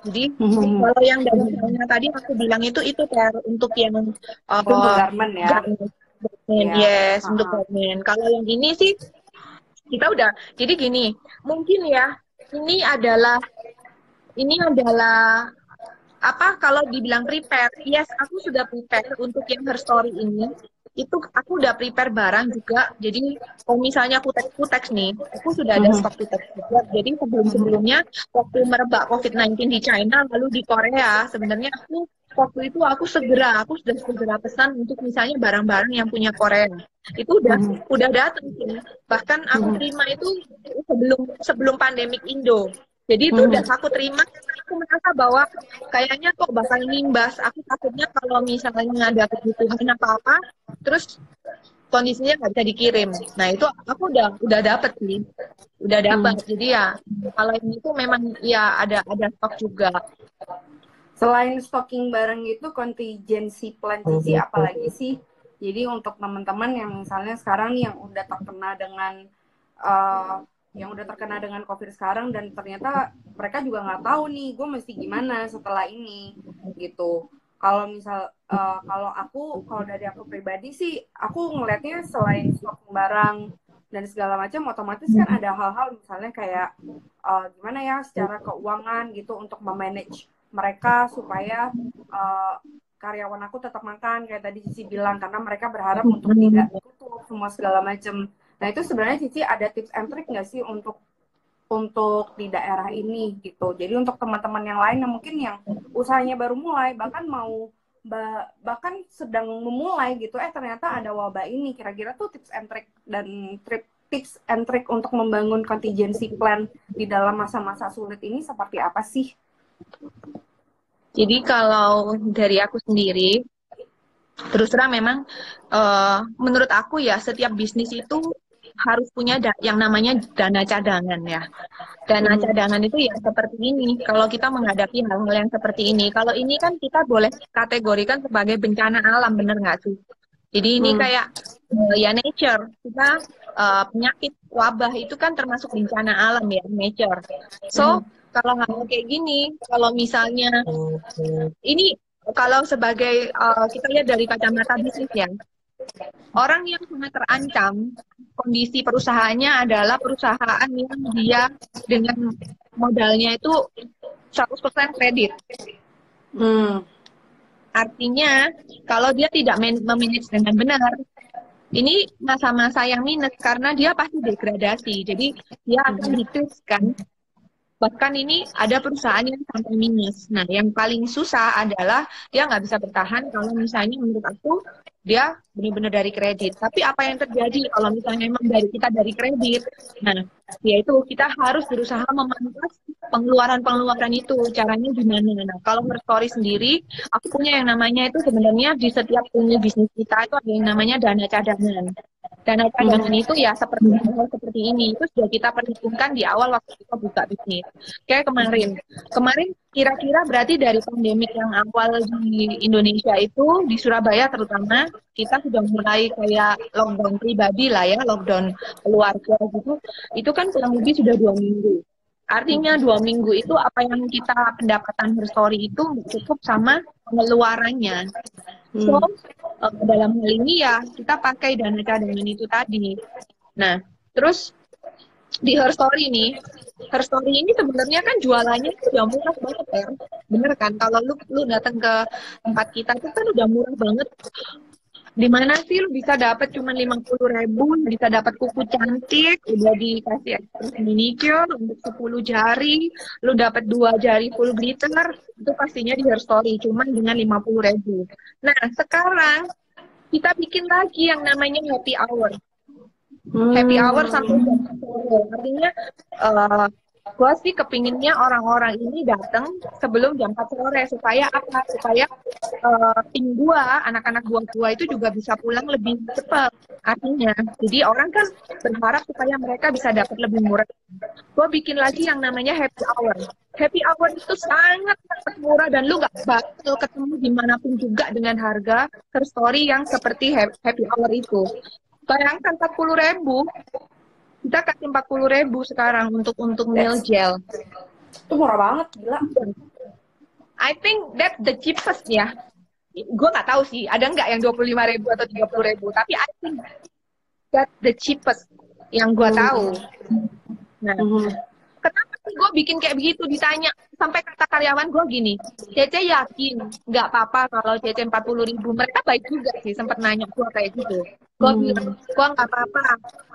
jadi Hmm. kalau yang dari China tadi aku bilang itu itu Ter, untuk yang itu untuk garment ya garment. Garment, Iya, yes, untuk ha-ha. garment. Kalau yang ini sih kita udah. Jadi gini, mungkin ya ini adalah ini adalah apa kalau dibilang prepare? Yes, aku sudah prepare untuk yang her story ini. Itu aku udah prepare barang juga. Jadi kalau misalnya kutex kutex nih, aku sudah ada Mhm. stok kutex juga. Jadi sebelum sebelumnya waktu merebak COVID-19 di China lalu di Korea, sebenarnya aku waktu itu aku segera aku sudah segera pesan untuk misalnya barang-barang yang punya Korea itu udah Mhm. udah datang sih bahkan aku Mhm. terima itu sebelum sebelum pandemik Indo jadi itu Mhm. udah aku terima aku merasa bahwa kayaknya kok bakal nimbas aku takutnya kalau misalnya ada kebutuhan apa apa terus kondisinya nggak bisa dikirim. Nah itu aku udah udah dapet sih. Udah dapet. Jadi ya kalau ini tuh memang ya ada ada stok juga. Selain stocking barang itu contingency plan Cici apalagi sih? Jadi untuk teman-teman yang misalnya sekarang yang udah terkena dengan eh, yang udah terkena dengan COVID sekarang dan ternyata mereka juga nggak tahu nih gue mesti gimana setelah ini gitu. Kalau misal eh, kalau aku kalau dari aku pribadi sih aku ngelihatnya selain stocking barang dan segala macam otomatis kan ada hal-hal misalnya kayak eh, gimana ya secara keuangan gitu untuk memanage mereka supaya uh, karyawan aku tetap makan kayak tadi Cici bilang karena mereka berharap untuk tidak tutup semua segala macam. Nah itu sebenarnya Cici ada tips and trick nggak sih untuk untuk di daerah ini gitu. Jadi untuk teman-teman yang lain yang mungkin yang usahanya baru mulai bahkan mau ba- bahkan sedang memulai gitu eh ternyata ada wabah ini kira-kira tuh tips and trick dan trip tips and trick untuk membangun contingency plan di dalam masa-masa sulit ini seperti apa sih? Jadi kalau dari aku sendiri, terus terang memang eh, menurut aku ya setiap bisnis itu harus punya yang namanya dana cadangan ya. Dana hmm. cadangan itu ya seperti ini. Kalau kita menghadapi hal-hal yang seperti ini, kalau ini kan kita boleh kategorikan sebagai bencana alam, bener nggak sih? Jadi ini hmm. kayak uh, ya nature. Kita uh, penyakit wabah itu kan termasuk bencana alam ya, nature. So hmm. kalau hal kayak gini, kalau misalnya ini kalau sebagai uh, kita lihat dari kacamata bisnis ya, orang yang sangat terancam kondisi perusahaannya adalah perusahaan yang dia dengan modalnya itu 100% kredit. Hmm. Artinya kalau dia tidak memanage dengan benar, ini masa-masa yang minus karena dia pasti degradasi. Jadi dia akan dituliskan Bahkan ini ada perusahaan yang sampai minus. Nah, yang paling susah adalah dia nggak bisa bertahan kalau misalnya menurut aku dia benar-benar dari kredit. Tapi apa yang terjadi kalau misalnya memang dari kita dari kredit? Nah, yaitu kita harus berusaha memangkas pengeluaran-pengeluaran itu. Caranya gimana? Nah, kalau Merstory sendiri, aku punya yang namanya itu sebenarnya di setiap punya bisnis kita itu ada yang namanya dana cadangan. Dana cadangan itu ya seperti seperti ini itu sudah kita perhitungkan di awal waktu kita buka bisnis. Kayak kemarin, kemarin kira-kira berarti dari pandemi yang awal di Indonesia itu di Surabaya terutama kita sudah mulai kayak lockdown pribadi lah ya, lockdown keluarga gitu. Itu kan kurang lebih sudah dua minggu. Artinya dua minggu itu apa yang kita pendapatan berstory itu cukup sama pengeluarannya. So uh, dalam hal ini ya kita pakai dana cadangan itu tadi. Nah terus di Her Story ini, Her Story ini sebenarnya kan jualannya itu udah murah banget ya. Bener kan? Kalau lu lu datang ke tempat kita itu kan udah murah banget di mana sih lu bisa dapat cuma lima puluh ribu bisa dapat kuku cantik udah dikasih ekspres manicure untuk sepuluh jari lu dapat dua jari full glitter itu pastinya di hair story cuma dengan lima puluh ribu nah sekarang kita bikin lagi yang namanya happy hour hmm. happy hour sampai jam artinya uh, gue sih kepinginnya orang-orang ini datang sebelum jam 4 sore supaya apa? Supaya uh, tim gue anak-anak buah gue itu juga bisa pulang lebih cepat artinya. Jadi orang kan berharap supaya mereka bisa dapat lebih murah. Gue bikin lagi yang namanya happy hour. Happy hour itu sangat sangat murah dan lu gak bakal ketemu di mana pun juga dengan harga per story yang seperti happy hour itu bayangkan 40 ribu. Kita kasih empat puluh ribu sekarang untuk untuk meal gel. Itu murah banget gila. I think that the cheapest ya. Gue nggak tahu sih ada nggak yang dua puluh lima ribu atau tiga puluh ribu? Tapi I think that the cheapest yang gue tahu. Nah mm -hmm. kenapa sih gue bikin kayak begitu? Ditanya. Sampai kata karyawan gue gini Cece yakin nggak apa-apa kalau Cece empat puluh ribu? Mereka baik juga sih sempat nanya gue kayak gitu gue hmm. bilang gue nggak apa-apa.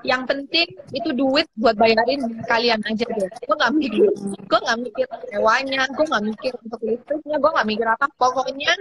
Yang penting itu duit buat bayarin kalian aja deh. Gue nggak mikir gue nggak mikir sewanya gue nggak mikir untuk listriknya gue nggak mikir apa. Pokoknya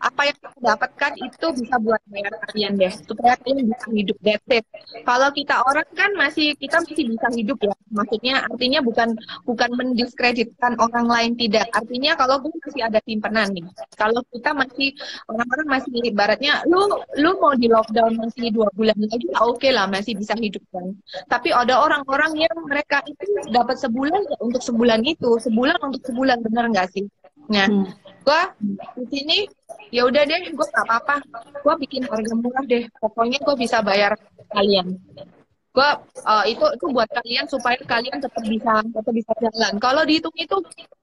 apa yang kamu dapatkan itu bisa buat bayar kalian deh. Supaya kalian bisa hidup that's kalau kita orang kan masih kita masih bisa hidup ya. Maksudnya artinya bukan bukan mendiskreditkan orang lain tidak. Artinya kalau gue masih ada simpenan nih kalau kita masih orang-orang masih ibaratnya lu lu mau di lockdown masih dua bulan lagi ya oke okay lah masih bisa hidup kan. Tapi ada orang-orang yang mereka itu dapat sebulan ya untuk sebulan itu sebulan untuk sebulan bener nggak sih nah hmm. gue di sini ya udah deh gue gak apa-apa. Gue bikin harga murah deh pokoknya gue bisa bayar kalian. Gue uh, itu itu buat kalian supaya kalian tetap bisa tetap bisa jalan. Kalau dihitung itu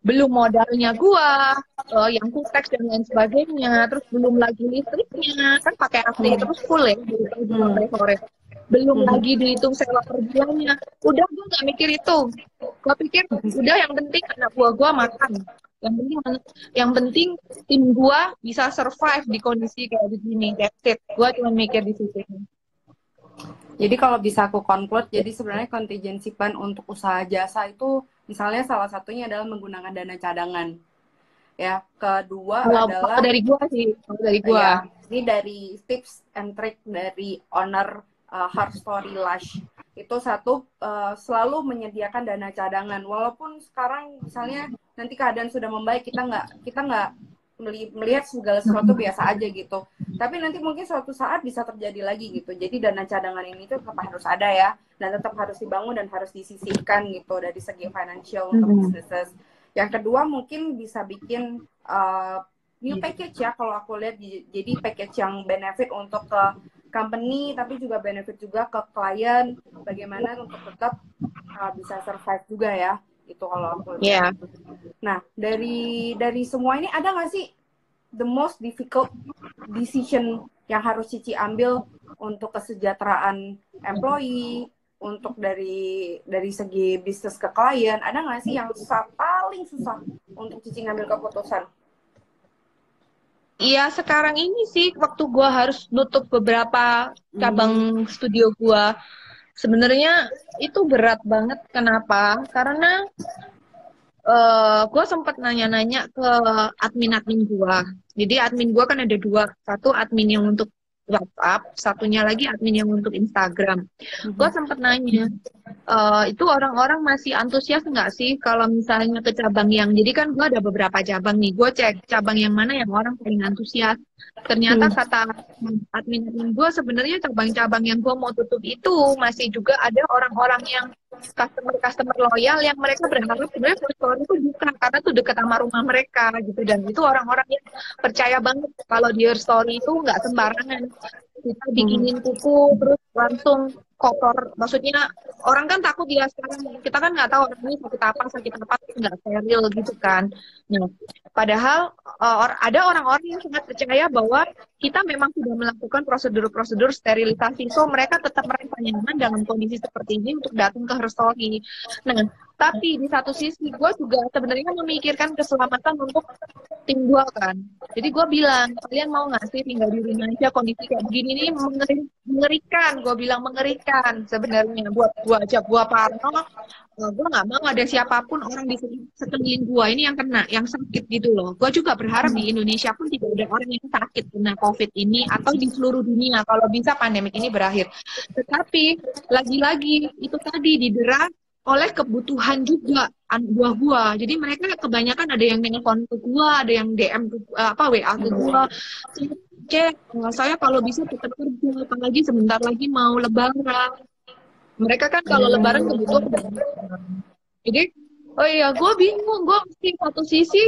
belum modalnya gue uh, yang kuteks dan lain sebagainya terus belum lagi listriknya kan pakai AC hmm. terus full ya dari sampai sore. Belum hmm. lagi dihitung sewa per bulannya. Udah gue gak mikir itu. Gue pikir udah yang penting anak buah gue makan yang penting yang penting tim gua bisa survive di kondisi kayak begini that's it. Gua cuma mikir di situ. Jadi kalau bisa aku conclude jadi sebenarnya kontingensi plan untuk usaha jasa itu misalnya salah satunya adalah menggunakan dana cadangan. Ya kedua kalau, adalah dari gua sih dari gua. Ya, ini dari tips and trick dari owner uh, Heart Story Lush. Itu satu uh, selalu menyediakan dana cadangan. Walaupun sekarang misalnya nanti keadaan sudah membaik kita nggak kita nggak melihat segala sesuatu biasa aja gitu. Tapi nanti mungkin suatu saat bisa terjadi lagi gitu. Jadi dana cadangan ini tuh tetap harus ada ya dan tetap harus dibangun dan harus disisihkan gitu dari segi financial untuk mm-hmm. businesses. Yang kedua mungkin bisa bikin uh, new package ya kalau aku lihat. Jadi package yang benefit untuk ke company tapi juga benefit juga ke klien bagaimana untuk tetap uh, bisa survive juga ya itu kalau aku lihat. Yeah. Nah dari dari semua ini ada nggak sih the most difficult decision yang harus Cici ambil untuk kesejahteraan employee, untuk dari dari segi bisnis ke klien, ada nggak sih yang susah paling susah untuk Cici ngambil keputusan? Iya sekarang ini sih waktu gua harus nutup beberapa cabang hmm. studio gua sebenarnya itu berat banget. Kenapa? Karena uh, eh, gue sempat nanya-nanya ke admin-admin gue jadi admin gue kan ada dua. Satu admin yang untuk WhatsApp, satunya lagi admin yang untuk Instagram. Mm-hmm. Gue sempat nanya, uh, itu orang-orang masih antusias nggak sih kalau misalnya ke cabang yang, jadi kan gue ada beberapa cabang nih, gue cek cabang yang mana yang orang paling antusias. Ternyata hmm. kata admin-admin gue sebenarnya cabang-cabang yang gue mau tutup itu masih juga ada orang-orang yang customer-customer loyal yang mereka berharap sebenarnya food store itu bukan karena tuh dekat sama rumah mereka gitu. Dan itu orang-orang yang percaya banget kalau di story itu nggak sembarangan. Kita bikinin kuku terus langsung kotor. Maksudnya orang kan takut ya sekarang kita kan nggak tahu orang ini sakit apa sakit apa nggak steril gitu kan. Nah padahal uh, ada orang-orang yang sangat percaya bahwa kita memang sudah melakukan prosedur-prosedur sterilisasi. So mereka tetap merasa nyaman dalam kondisi seperti ini untuk datang ke Herstory nah tapi di satu sisi gue juga sebenarnya memikirkan keselamatan untuk tim gue kan. Jadi gue bilang kalian mau nggak sih tinggal di rumah aja? Kondisi kayak begini nih mengerikan. Gue bilang mengerikan sebenarnya buat gue aja gue parno uh, gue nggak mau ada siapa pun orang di sekeliling gue ini yang kena yang sakit gitu loh gue juga berharap di Indonesia pun tidak ada orang yang sakit kena covid ini atau di seluruh dunia kalau bisa pandemik ini berakhir tetapi lagi-lagi itu tadi didera oleh kebutuhan juga buah-buah. Jadi mereka kebanyakan ada yang nelfon ke gua, ada yang DM ke apa WA ke gua. Cek, saya kalau bisa tetap kerja, apalagi sebentar lagi mau lebaran. Mereka kan kalau lebaran kebutuhan. Jadi, oh iya, gue bingung, gue mesti satu sisi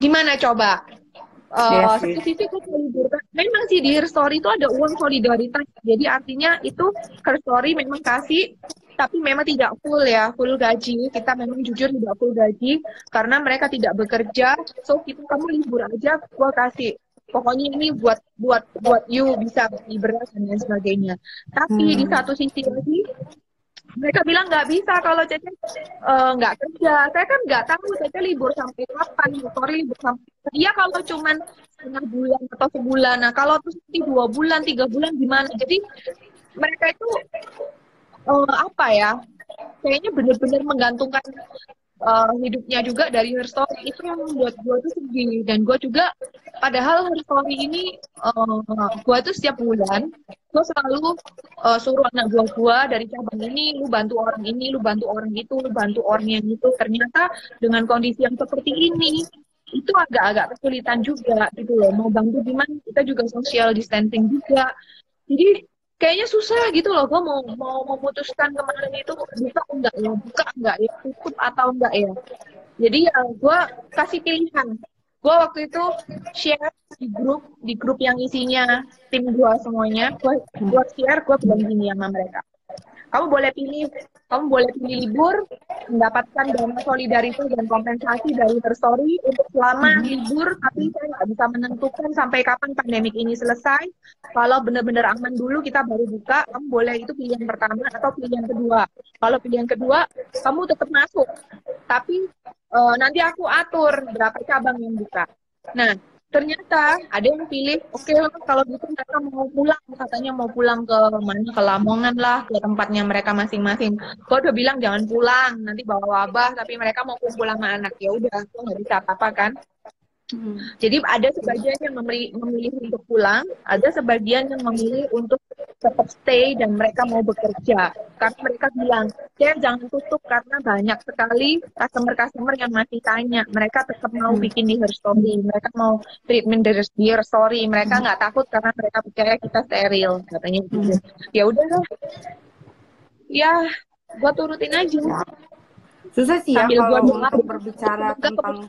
gimana coba? Uh, satu sisi gue memang sih di Her Story itu ada uang solidaritas. Jadi artinya itu Her Story memang kasih tapi memang tidak full ya, full gaji. Kita memang jujur tidak full gaji karena mereka tidak bekerja. So kita kamu libur aja, gua kasih. Pokoknya ini buat buat buat you bisa beli beras dan lain sebagainya. Tapi hmm. di satu sisi lagi mereka bilang nggak bisa kalau Cece uh, nggak kerja. Saya kan nggak tahu Cece libur sampai kapan, sorry libur sampai. Iya kalau cuman setengah bulan atau sebulan. Nah kalau terus dua bulan, tiga bulan gimana? Jadi mereka itu uh, apa ya kayaknya benar-benar menggantungkan uh, hidupnya juga dari her story. Itu yang membuat gue tuh sedih. Dan gue juga padahal her story ini uh, eh, gue tuh setiap bulan gue selalu uh, suruh anak gue gue dari cabang ini lu bantu orang ini lu bantu orang itu lu bantu orang yang itu. Ternyata dengan kondisi yang seperti ini itu agak-agak kesulitan juga gitu loh. Mau bantu gimana kita juga social distancing juga. Jadi kayaknya susah gitu loh gue mau mau memutuskan kemarin itu buka enggak ya? Buka enggak ya? Tutup atau enggak ya? Jadi ya gue kasih pilihan. Gue waktu itu share di grup di grup yang isinya tim gue semuanya. Gue gue share gue bilang gini sama mereka. Kamu boleh pilih kamu boleh pilih libur mendapatkan dana solidaritas dan kompensasi dari Terstory untuk selama hmm. libur tapi saya nggak bisa menentukan sampai kapan pandemik ini selesai. Kalau benar-benar aman dulu kita baru buka kamu boleh itu pilihan pertama atau pilihan kedua. Kalau pilihan kedua kamu tetap masuk. Tapi uh, nanti aku atur berapa cabang yang buka. Nah ternyata ada yang pilih oke okay kalau gitu mereka mau pulang. Katanya mau pulang ke mana ke Lamongan lah ke tempatnya mereka masing-masing. Gue udah bilang jangan pulang nanti bawa wabah. Tapi mereka mau kumpul sama anak. Ya udah gue nggak bisa apa-apa kan Hmm. Jadi ada sebagian yang memilih, memilih untuk pulang, ada sebagian yang memilih untuk tetap stay dan mereka mau bekerja. Karena mereka bilang, saya jangan tutup karena banyak sekali customer-customer yang masih tanya. Mereka tetap mau hmm. bikin di her story, mereka mau treatment di her story, mereka hmm. nggak hmm. takut karena mereka percaya kita steril, katanya gitu. Hmm. Ya udah ya gua turutin aja. Susah sih ya kalau untuk berbicara tentang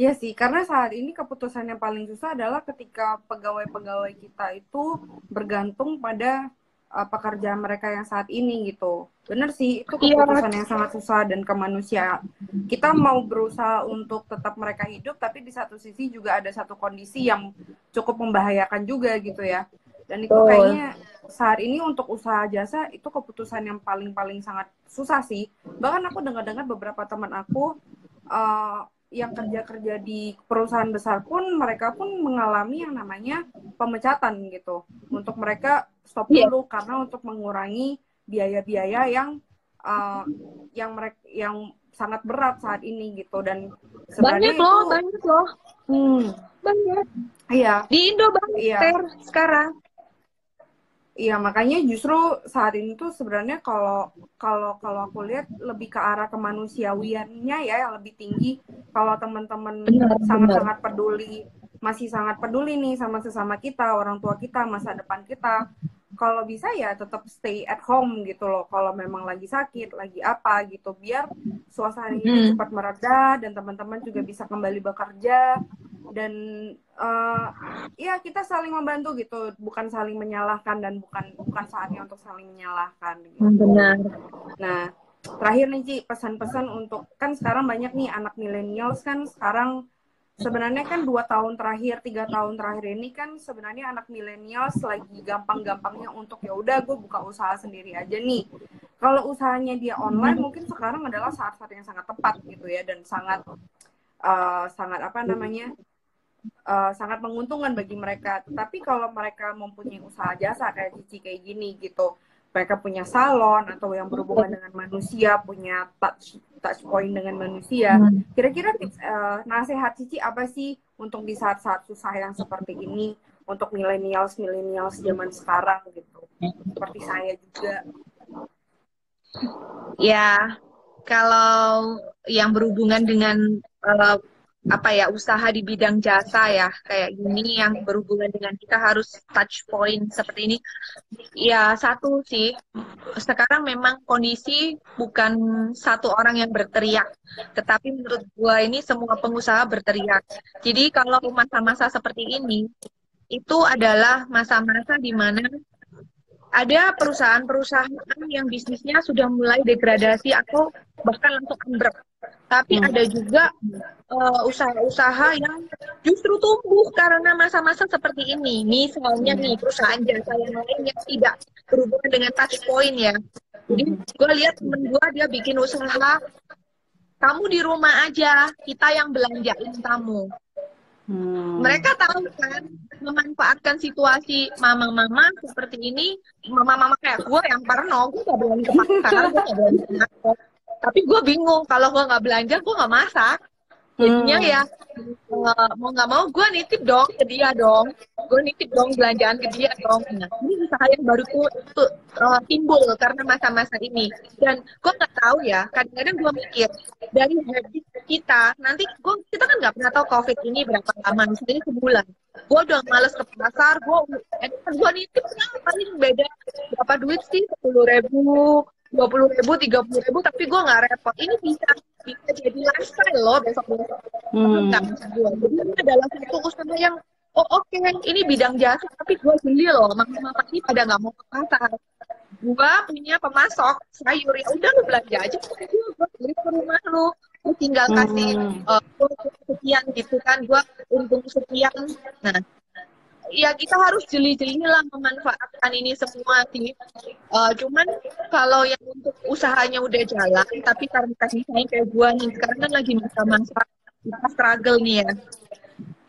Iya sih, karena saat ini keputusan yang paling susah adalah ketika pegawai-pegawai kita itu bergantung pada uh, pekerjaan mereka yang saat ini gitu. Bener sih, itu iya. keputusan yang sangat susah dan kemanusiaan. Kita mau berusaha untuk tetap mereka hidup, tapi di satu sisi juga ada satu kondisi yang cukup membahayakan juga gitu ya. Dan itu kayaknya saat ini untuk usaha jasa itu keputusan yang paling-paling sangat susah sih. Bahkan aku dengar-dengar beberapa teman aku uh, yang kerja-kerja di perusahaan besar pun mereka pun mengalami yang namanya pemecatan gitu untuk mereka stop iya. dulu yeah. karena untuk mengurangi biaya-biaya yang uh, yang mereka yang sangat berat saat ini gitu dan sebenarnya banyak itu, loh banyak loh hmm. banyak iya di Indo banyak iya. sekarang Iya makanya justru saat ini tuh sebenarnya kalau kalau kalau aku lihat lebih ke arah kemanusiawiannya ya yang lebih tinggi kalau teman-teman sangat-sangat peduli masih sangat peduli nih sama sesama kita orang tua kita masa depan kita kalau bisa ya tetap stay at home gitu loh kalau memang lagi sakit lagi apa gitu biar suasana ini hmm. cepat mereda dan teman-teman juga bisa kembali bekerja dan uh, ya kita saling membantu gitu bukan saling menyalahkan dan bukan bukan saatnya untuk saling menyalahkan gitu. Benar nah terakhir nih Ci pesan-pesan untuk kan sekarang banyak nih anak milenials kan sekarang sebenarnya kan dua tahun terakhir tiga tahun terakhir ini kan sebenarnya anak milenials lagi gampang-gampangnya untuk ya udah gue buka usaha sendiri aja nih kalau usahanya dia online mungkin sekarang adalah saat-saat yang sangat tepat gitu ya dan sangat uh, sangat apa namanya uh, sangat menguntungkan bagi mereka. Tapi kalau mereka mempunyai usaha jasa kayak Cici kayak gini gitu, mereka punya salon atau yang berhubungan dengan manusia, punya touch touch point dengan manusia. Kira-kira uh, nasihat Cici apa sih untuk di saat-saat susah yang seperti ini untuk millennials millennials zaman sekarang gitu, seperti saya juga. Ya, kalau yang berhubungan dengan uh, apa ya usaha di bidang jasa ya kayak gini yang berhubungan dengan kita harus touch point seperti ini. Ya satu sih. Sekarang memang kondisi bukan satu orang yang berteriak tetapi menurut gua ini semua pengusaha berteriak. Jadi kalau masa-masa seperti ini itu adalah masa-masa di mana ada perusahaan-perusahaan yang bisnisnya sudah mulai degradasi atau bahkan langsung ambruk tapi hmm. ada juga uh, usaha-usaha yang justru tumbuh karena masa-masa seperti ini. Misalnya nih perusahaan jasa yang lain yang tidak berhubungan dengan touch point ya. Jadi gue lihat temen gue dia bikin usaha, kamu di rumah aja, kita yang belanjain kamu. Hmm. Mereka tahu kan memanfaatkan situasi mama-mama seperti ini, mama-mama kayak gue yang parno, gue gak berani ke pasar, gue gak berani ke tapi gue bingung kalau gue nggak belanja gue nggak masak. Jadinya hmm. ya uh, mau nggak mau gue nitip dong ke dia dong. Gue nitip dong belanjaan ke dia dong. Nah ini usaha yang baru tuh, tuh uh, timbul karena masa-masa ini. Dan gue nggak tahu ya kadang-kadang gue mikir dari habit kita nanti gue kita kan nggak pernah tahu covid ini berapa lama misalnya sebulan. Gue udah males ke pasar gue gue nitip ya, paling beda berapa duit sih? Sepuluh ribu dua puluh ribu tiga puluh ribu tapi gue nggak repot. Ini bisa bisa jadi lifestyle loh besok besok hmm. gue jadi ini adalah satu usaha yang oh oke okay, ini bidang jasa tapi gue beli loh. Mama mama ini pada nggak mau ke pasar. Gue punya pemasok sayur. Ya udah lu belanja aja gue beli ke rumah lu. Lu tinggal kasih hmm. uh, sekian gitu kan. Gue untung sekian. Nah ya kita harus jeli-jeli lah memanfaatkan ini semua sih. Uh, cuman kalau yang untuk usahanya udah jalan, tapi karena misalnya kayak gua nih sekarang kan lagi masa-masa kita struggle nih ya.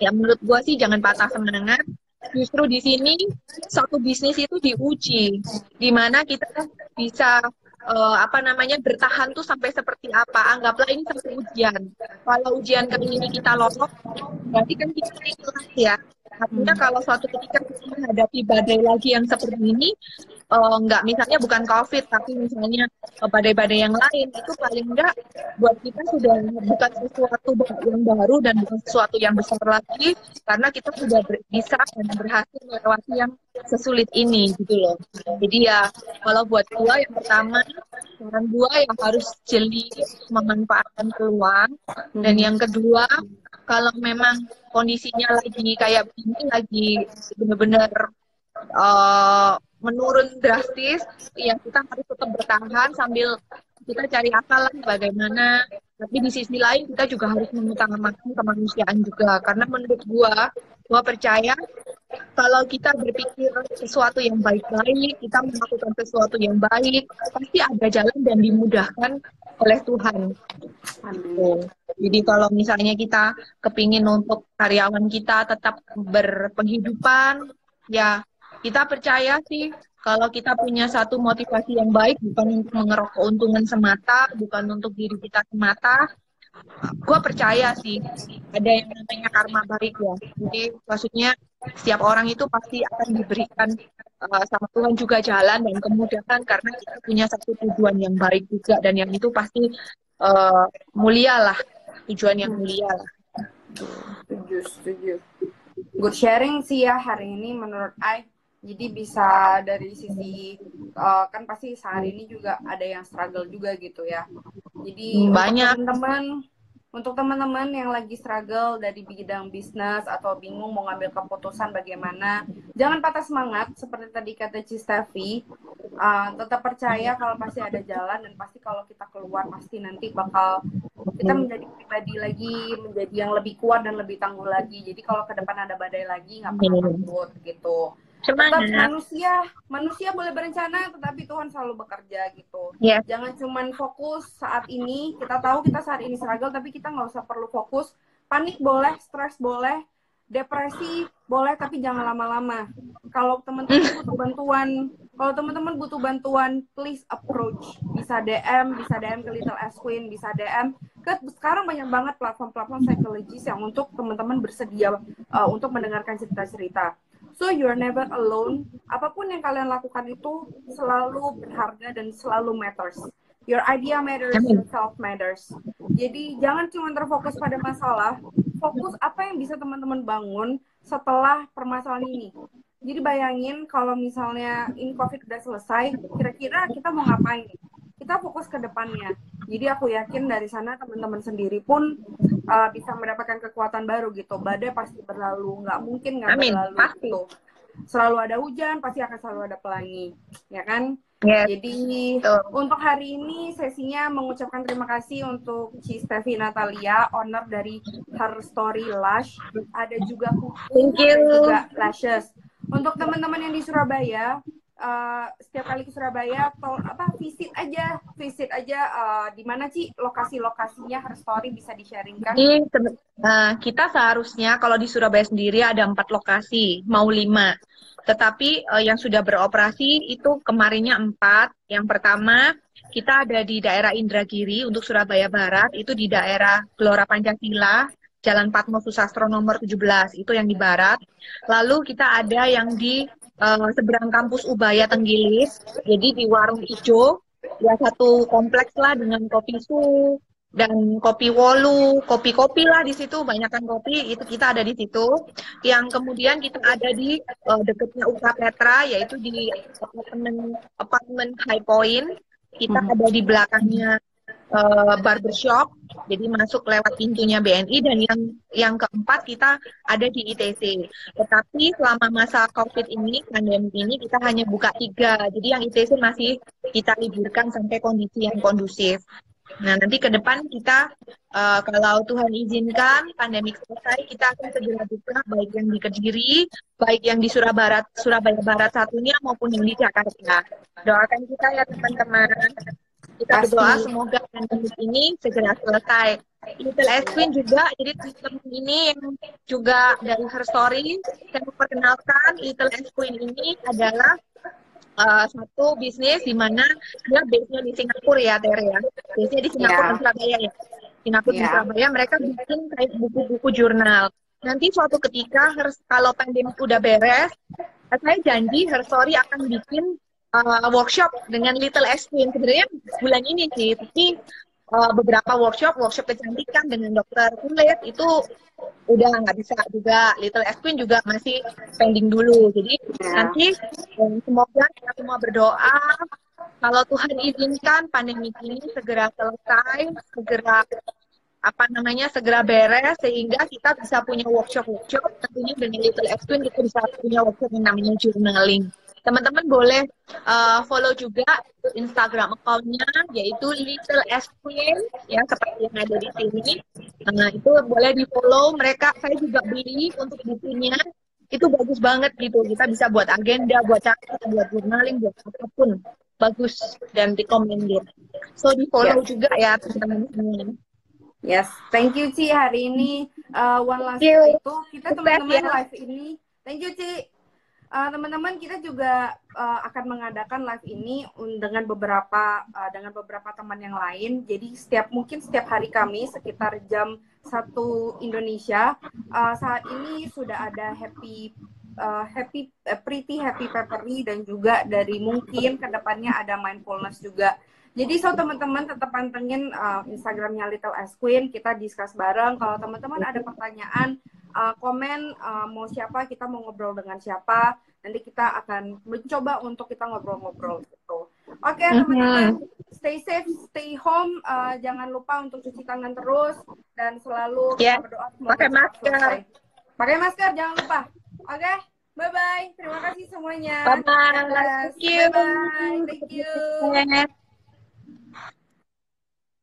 Ya menurut gua sih jangan patah semangat. Justru di sini satu bisnis itu diuji, di mana kita bisa uh, apa namanya bertahan tuh sampai seperti apa. Anggaplah ini satu ujian. Kalau ujian kali ini kita lolos, berarti kan kita ikhlas ya. Artinya kalau suatu ketika kita menghadapi badai lagi yang seperti ini, uh, nggak misalnya bukan COVID tapi misalnya uh, badai-badai yang lain itu paling enggak buat kita sudah bukan sesuatu yang baru dan bukan sesuatu yang besar lagi karena kita sudah bisa dan berhasil melewati yang sesulit ini gitu loh. Jadi ya kalau buat gua yang pertama orang gua yang harus jeli memanfaatkan peluang dan yang kedua kalau memang kondisinya lagi kayak begini lagi benar-benar uh, menurun drastis, ya kita harus tetap bertahan sambil kita cari akal lah bagaimana. Tapi di sisi lain kita juga harus mengutamakan kemanusiaan juga. Karena menurut gua, gua percaya kalau kita berpikir sesuatu yang baik-baik, kita melakukan sesuatu yang baik, pasti ada jalan dan dimudahkan oleh Tuhan. Amin. Jadi kalau misalnya kita kepingin untuk karyawan kita tetap berpenghidupan, ya kita percaya sih kalau kita punya satu motivasi yang baik bukan untuk mengeruk keuntungan semata, bukan untuk diri kita semata, gue percaya sih ada yang namanya karma baik ya. Jadi maksudnya setiap orang itu pasti akan diberikan uh, sama Tuhan juga jalan dan kemudahan karena kita punya satu tujuan yang baik juga dan yang itu pasti uh, mulia lah tujuan yang mulia lah. Setuju, setuju. Good sharing sih ya hari ini menurut I jadi bisa dari sisi uh, kan pasti sehari ini juga ada yang struggle juga gitu ya jadi banyak teman-teman untuk teman-teman yang lagi struggle dari bidang bisnis atau bingung mau ngambil keputusan bagaimana jangan patah semangat. Seperti tadi kata Cistevi uh, tetap percaya kalau pasti ada jalan dan pasti kalau kita keluar pasti nanti bakal kita menjadi pribadi lagi menjadi yang lebih kuat dan lebih tangguh lagi. Jadi kalau ke depan ada badai lagi nggak pernah takut gitu Semangat. Tetap manusia, manusia boleh berencana, tetapi Tuhan selalu bekerja gitu. Yeah. Jangan cuman fokus saat ini. Kita tahu kita saat ini struggle, tapi kita nggak usah perlu fokus. Panik boleh, stres boleh, depresi boleh, tapi jangan lama-lama. Kalau teman-teman butuh bantuan, kalau teman-teman butuh bantuan, please approach. Bisa DM, bisa DM ke Little S Queen, bisa DM ke sekarang banyak banget platform-platform psikologis yang untuk teman-teman bersedia uh, untuk mendengarkan cerita-cerita So you're never alone. Apa pun yang kalian lakukan itu selalu berharga dan selalu matters. Your idea matters, your self matters. Jadi jangan cuma terfokus pada masalah, fokus apa yang bisa teman-teman bangun setelah permasalahan ini. Jadi bayangin kalau misalnya ini COVID udah selesai, kira-kira kita mau ngapain? Kita fokus ke depannya. Jadi aku yakin dari sana teman-teman sendiri pun uh, bisa mendapatkan kekuatan baru gitu. Badai pasti berlalu, nggak mungkin nggak berlalu pasti. gitu. Selalu ada hujan, pasti akan selalu ada pelangi, ya kan? Yes. Jadi Betul. untuk hari ini sesinya mengucapkan terima kasih untuk Ci Stevi Natalia, owner dari Her Story Lush. Ada juga Thank you. juga Lashes. Untuk teman-teman yang di Surabaya, uh, setiap kali ke Surabaya atau apa visit aja visit aja uh, di mana sih lokasi-lokasinya Her Story bisa? Di, uh, kita seharusnya kalau di Surabaya sendiri ada empat lokasi, mau lima. Tetapi uh, yang sudah beroperasi itu kemarinnya empat. Yang pertama kita ada di daerah Indragiri untuk Surabaya Barat, itu di daerah Gelora Pancasila, Jalan Patmo Susastro nomor 17, itu yang di barat. Lalu kita ada yang di uh, seberang kampus Ubaya Tenggilis. Jadi di warung hijau ya satu kompleks lah dengan kopi su dan kopi wolu, kopi-kopi lah di situ, banyakkan kopi itu kita ada di situ. Yang kemudian kita ada di uh, dekatnya UK Petra yaitu di apartemen apartemen High Point. Kita hmm. ada di belakangnya uh, barbershop, jadi masuk lewat pintunya BNI dan yang yang keempat kita ada di ITC. Tetapi selama masa COVID ini, pandemi ini kita hanya buka tiga, jadi yang ITC masih kita liburkan sampai kondisi yang kondusif. Nah, nanti ke depan kita, uh, kalau Tuhan izinkan, pandemi selesai, kita akan segera buka, baik yang di Kediri, baik yang di Surabaya, Surabaya Barat satunya, maupun yang di Jakarta. Doakan kita ya, teman-teman. Kita berdoa semoga pandemi ini segera selesai. Little Queen juga, jadi teman-teman ini yang juga dari Her Story, saya memperkenalkan Little Queen ini adalah uh, satu bisnis di mana dia base-nya di Singapura ya, Tere ya. Base-nya di Singapura yeah. dan Surabaya ya. Singapura yeah. dan Surabaya mereka bikin kayak buku-buku jurnal. Nanti suatu ketika kalau pandemi udah beres, saya janji Herstory akan bikin uh, workshop dengan Little Queen. Sebenarnya bulan ini sih, tapi uh, beberapa workshop, workshop kecantikan dengan dokter kulit itu udah nggak bisa juga. Little Queen juga masih pending dulu. Jadi yeah. nanti um, semoga kita semua berdoa kalau Tuhan izinkan pandemi ini segera selesai, segera apa namanya segera beres sehingga kita bisa punya workshop-workshop tentunya dengan Little Queen kita bisa punya workshop yang namanya journaling teman-teman boleh uh, follow juga Instagram accountnya yaitu Little S Queen ya seperti yang ada di sini. Nah itu boleh di follow mereka. Saya juga beli untuk bukunya itu bagus banget gitu. Kita bisa buat agenda, buat catat, buat journaling, buat apa pun bagus dan recommended. So di follow yeah. juga ya teman-teman. Yes, thank you Ci hari ini uh, one last itu kita teman-teman ya. live ini. Thank you Ci. Uh, teman-teman kita juga uh, akan mengadakan live ini dengan beberapa uh, dengan beberapa teman yang lain. Jadi setiap mungkin setiap hari kami sekitar jam satu Indonesia uh, saat ini sudah ada happy uh, happy uh, pretty happy peppery dan juga dari mungkin ke depannya ada mindfulness juga. Jadi so teman-teman tetap pantengin uh, Instagramnya Little S Queen, kita discuss bareng. Kalau teman-teman ada pertanyaan, uh, komen uh, mau siapa kita mau ngobrol dengan siapa nanti kita akan mencoba untuk kita ngobrol-ngobrol gitu. Oke okay, mm-hmm. teman-teman stay safe stay home uh, jangan lupa untuk cuci tangan terus dan selalu yeah. berdoa pakai masker. pakai masker jangan lupa. Oke okay? bye bye terima kasih semuanya. Bye bye thank you. Bye, -bye. thank you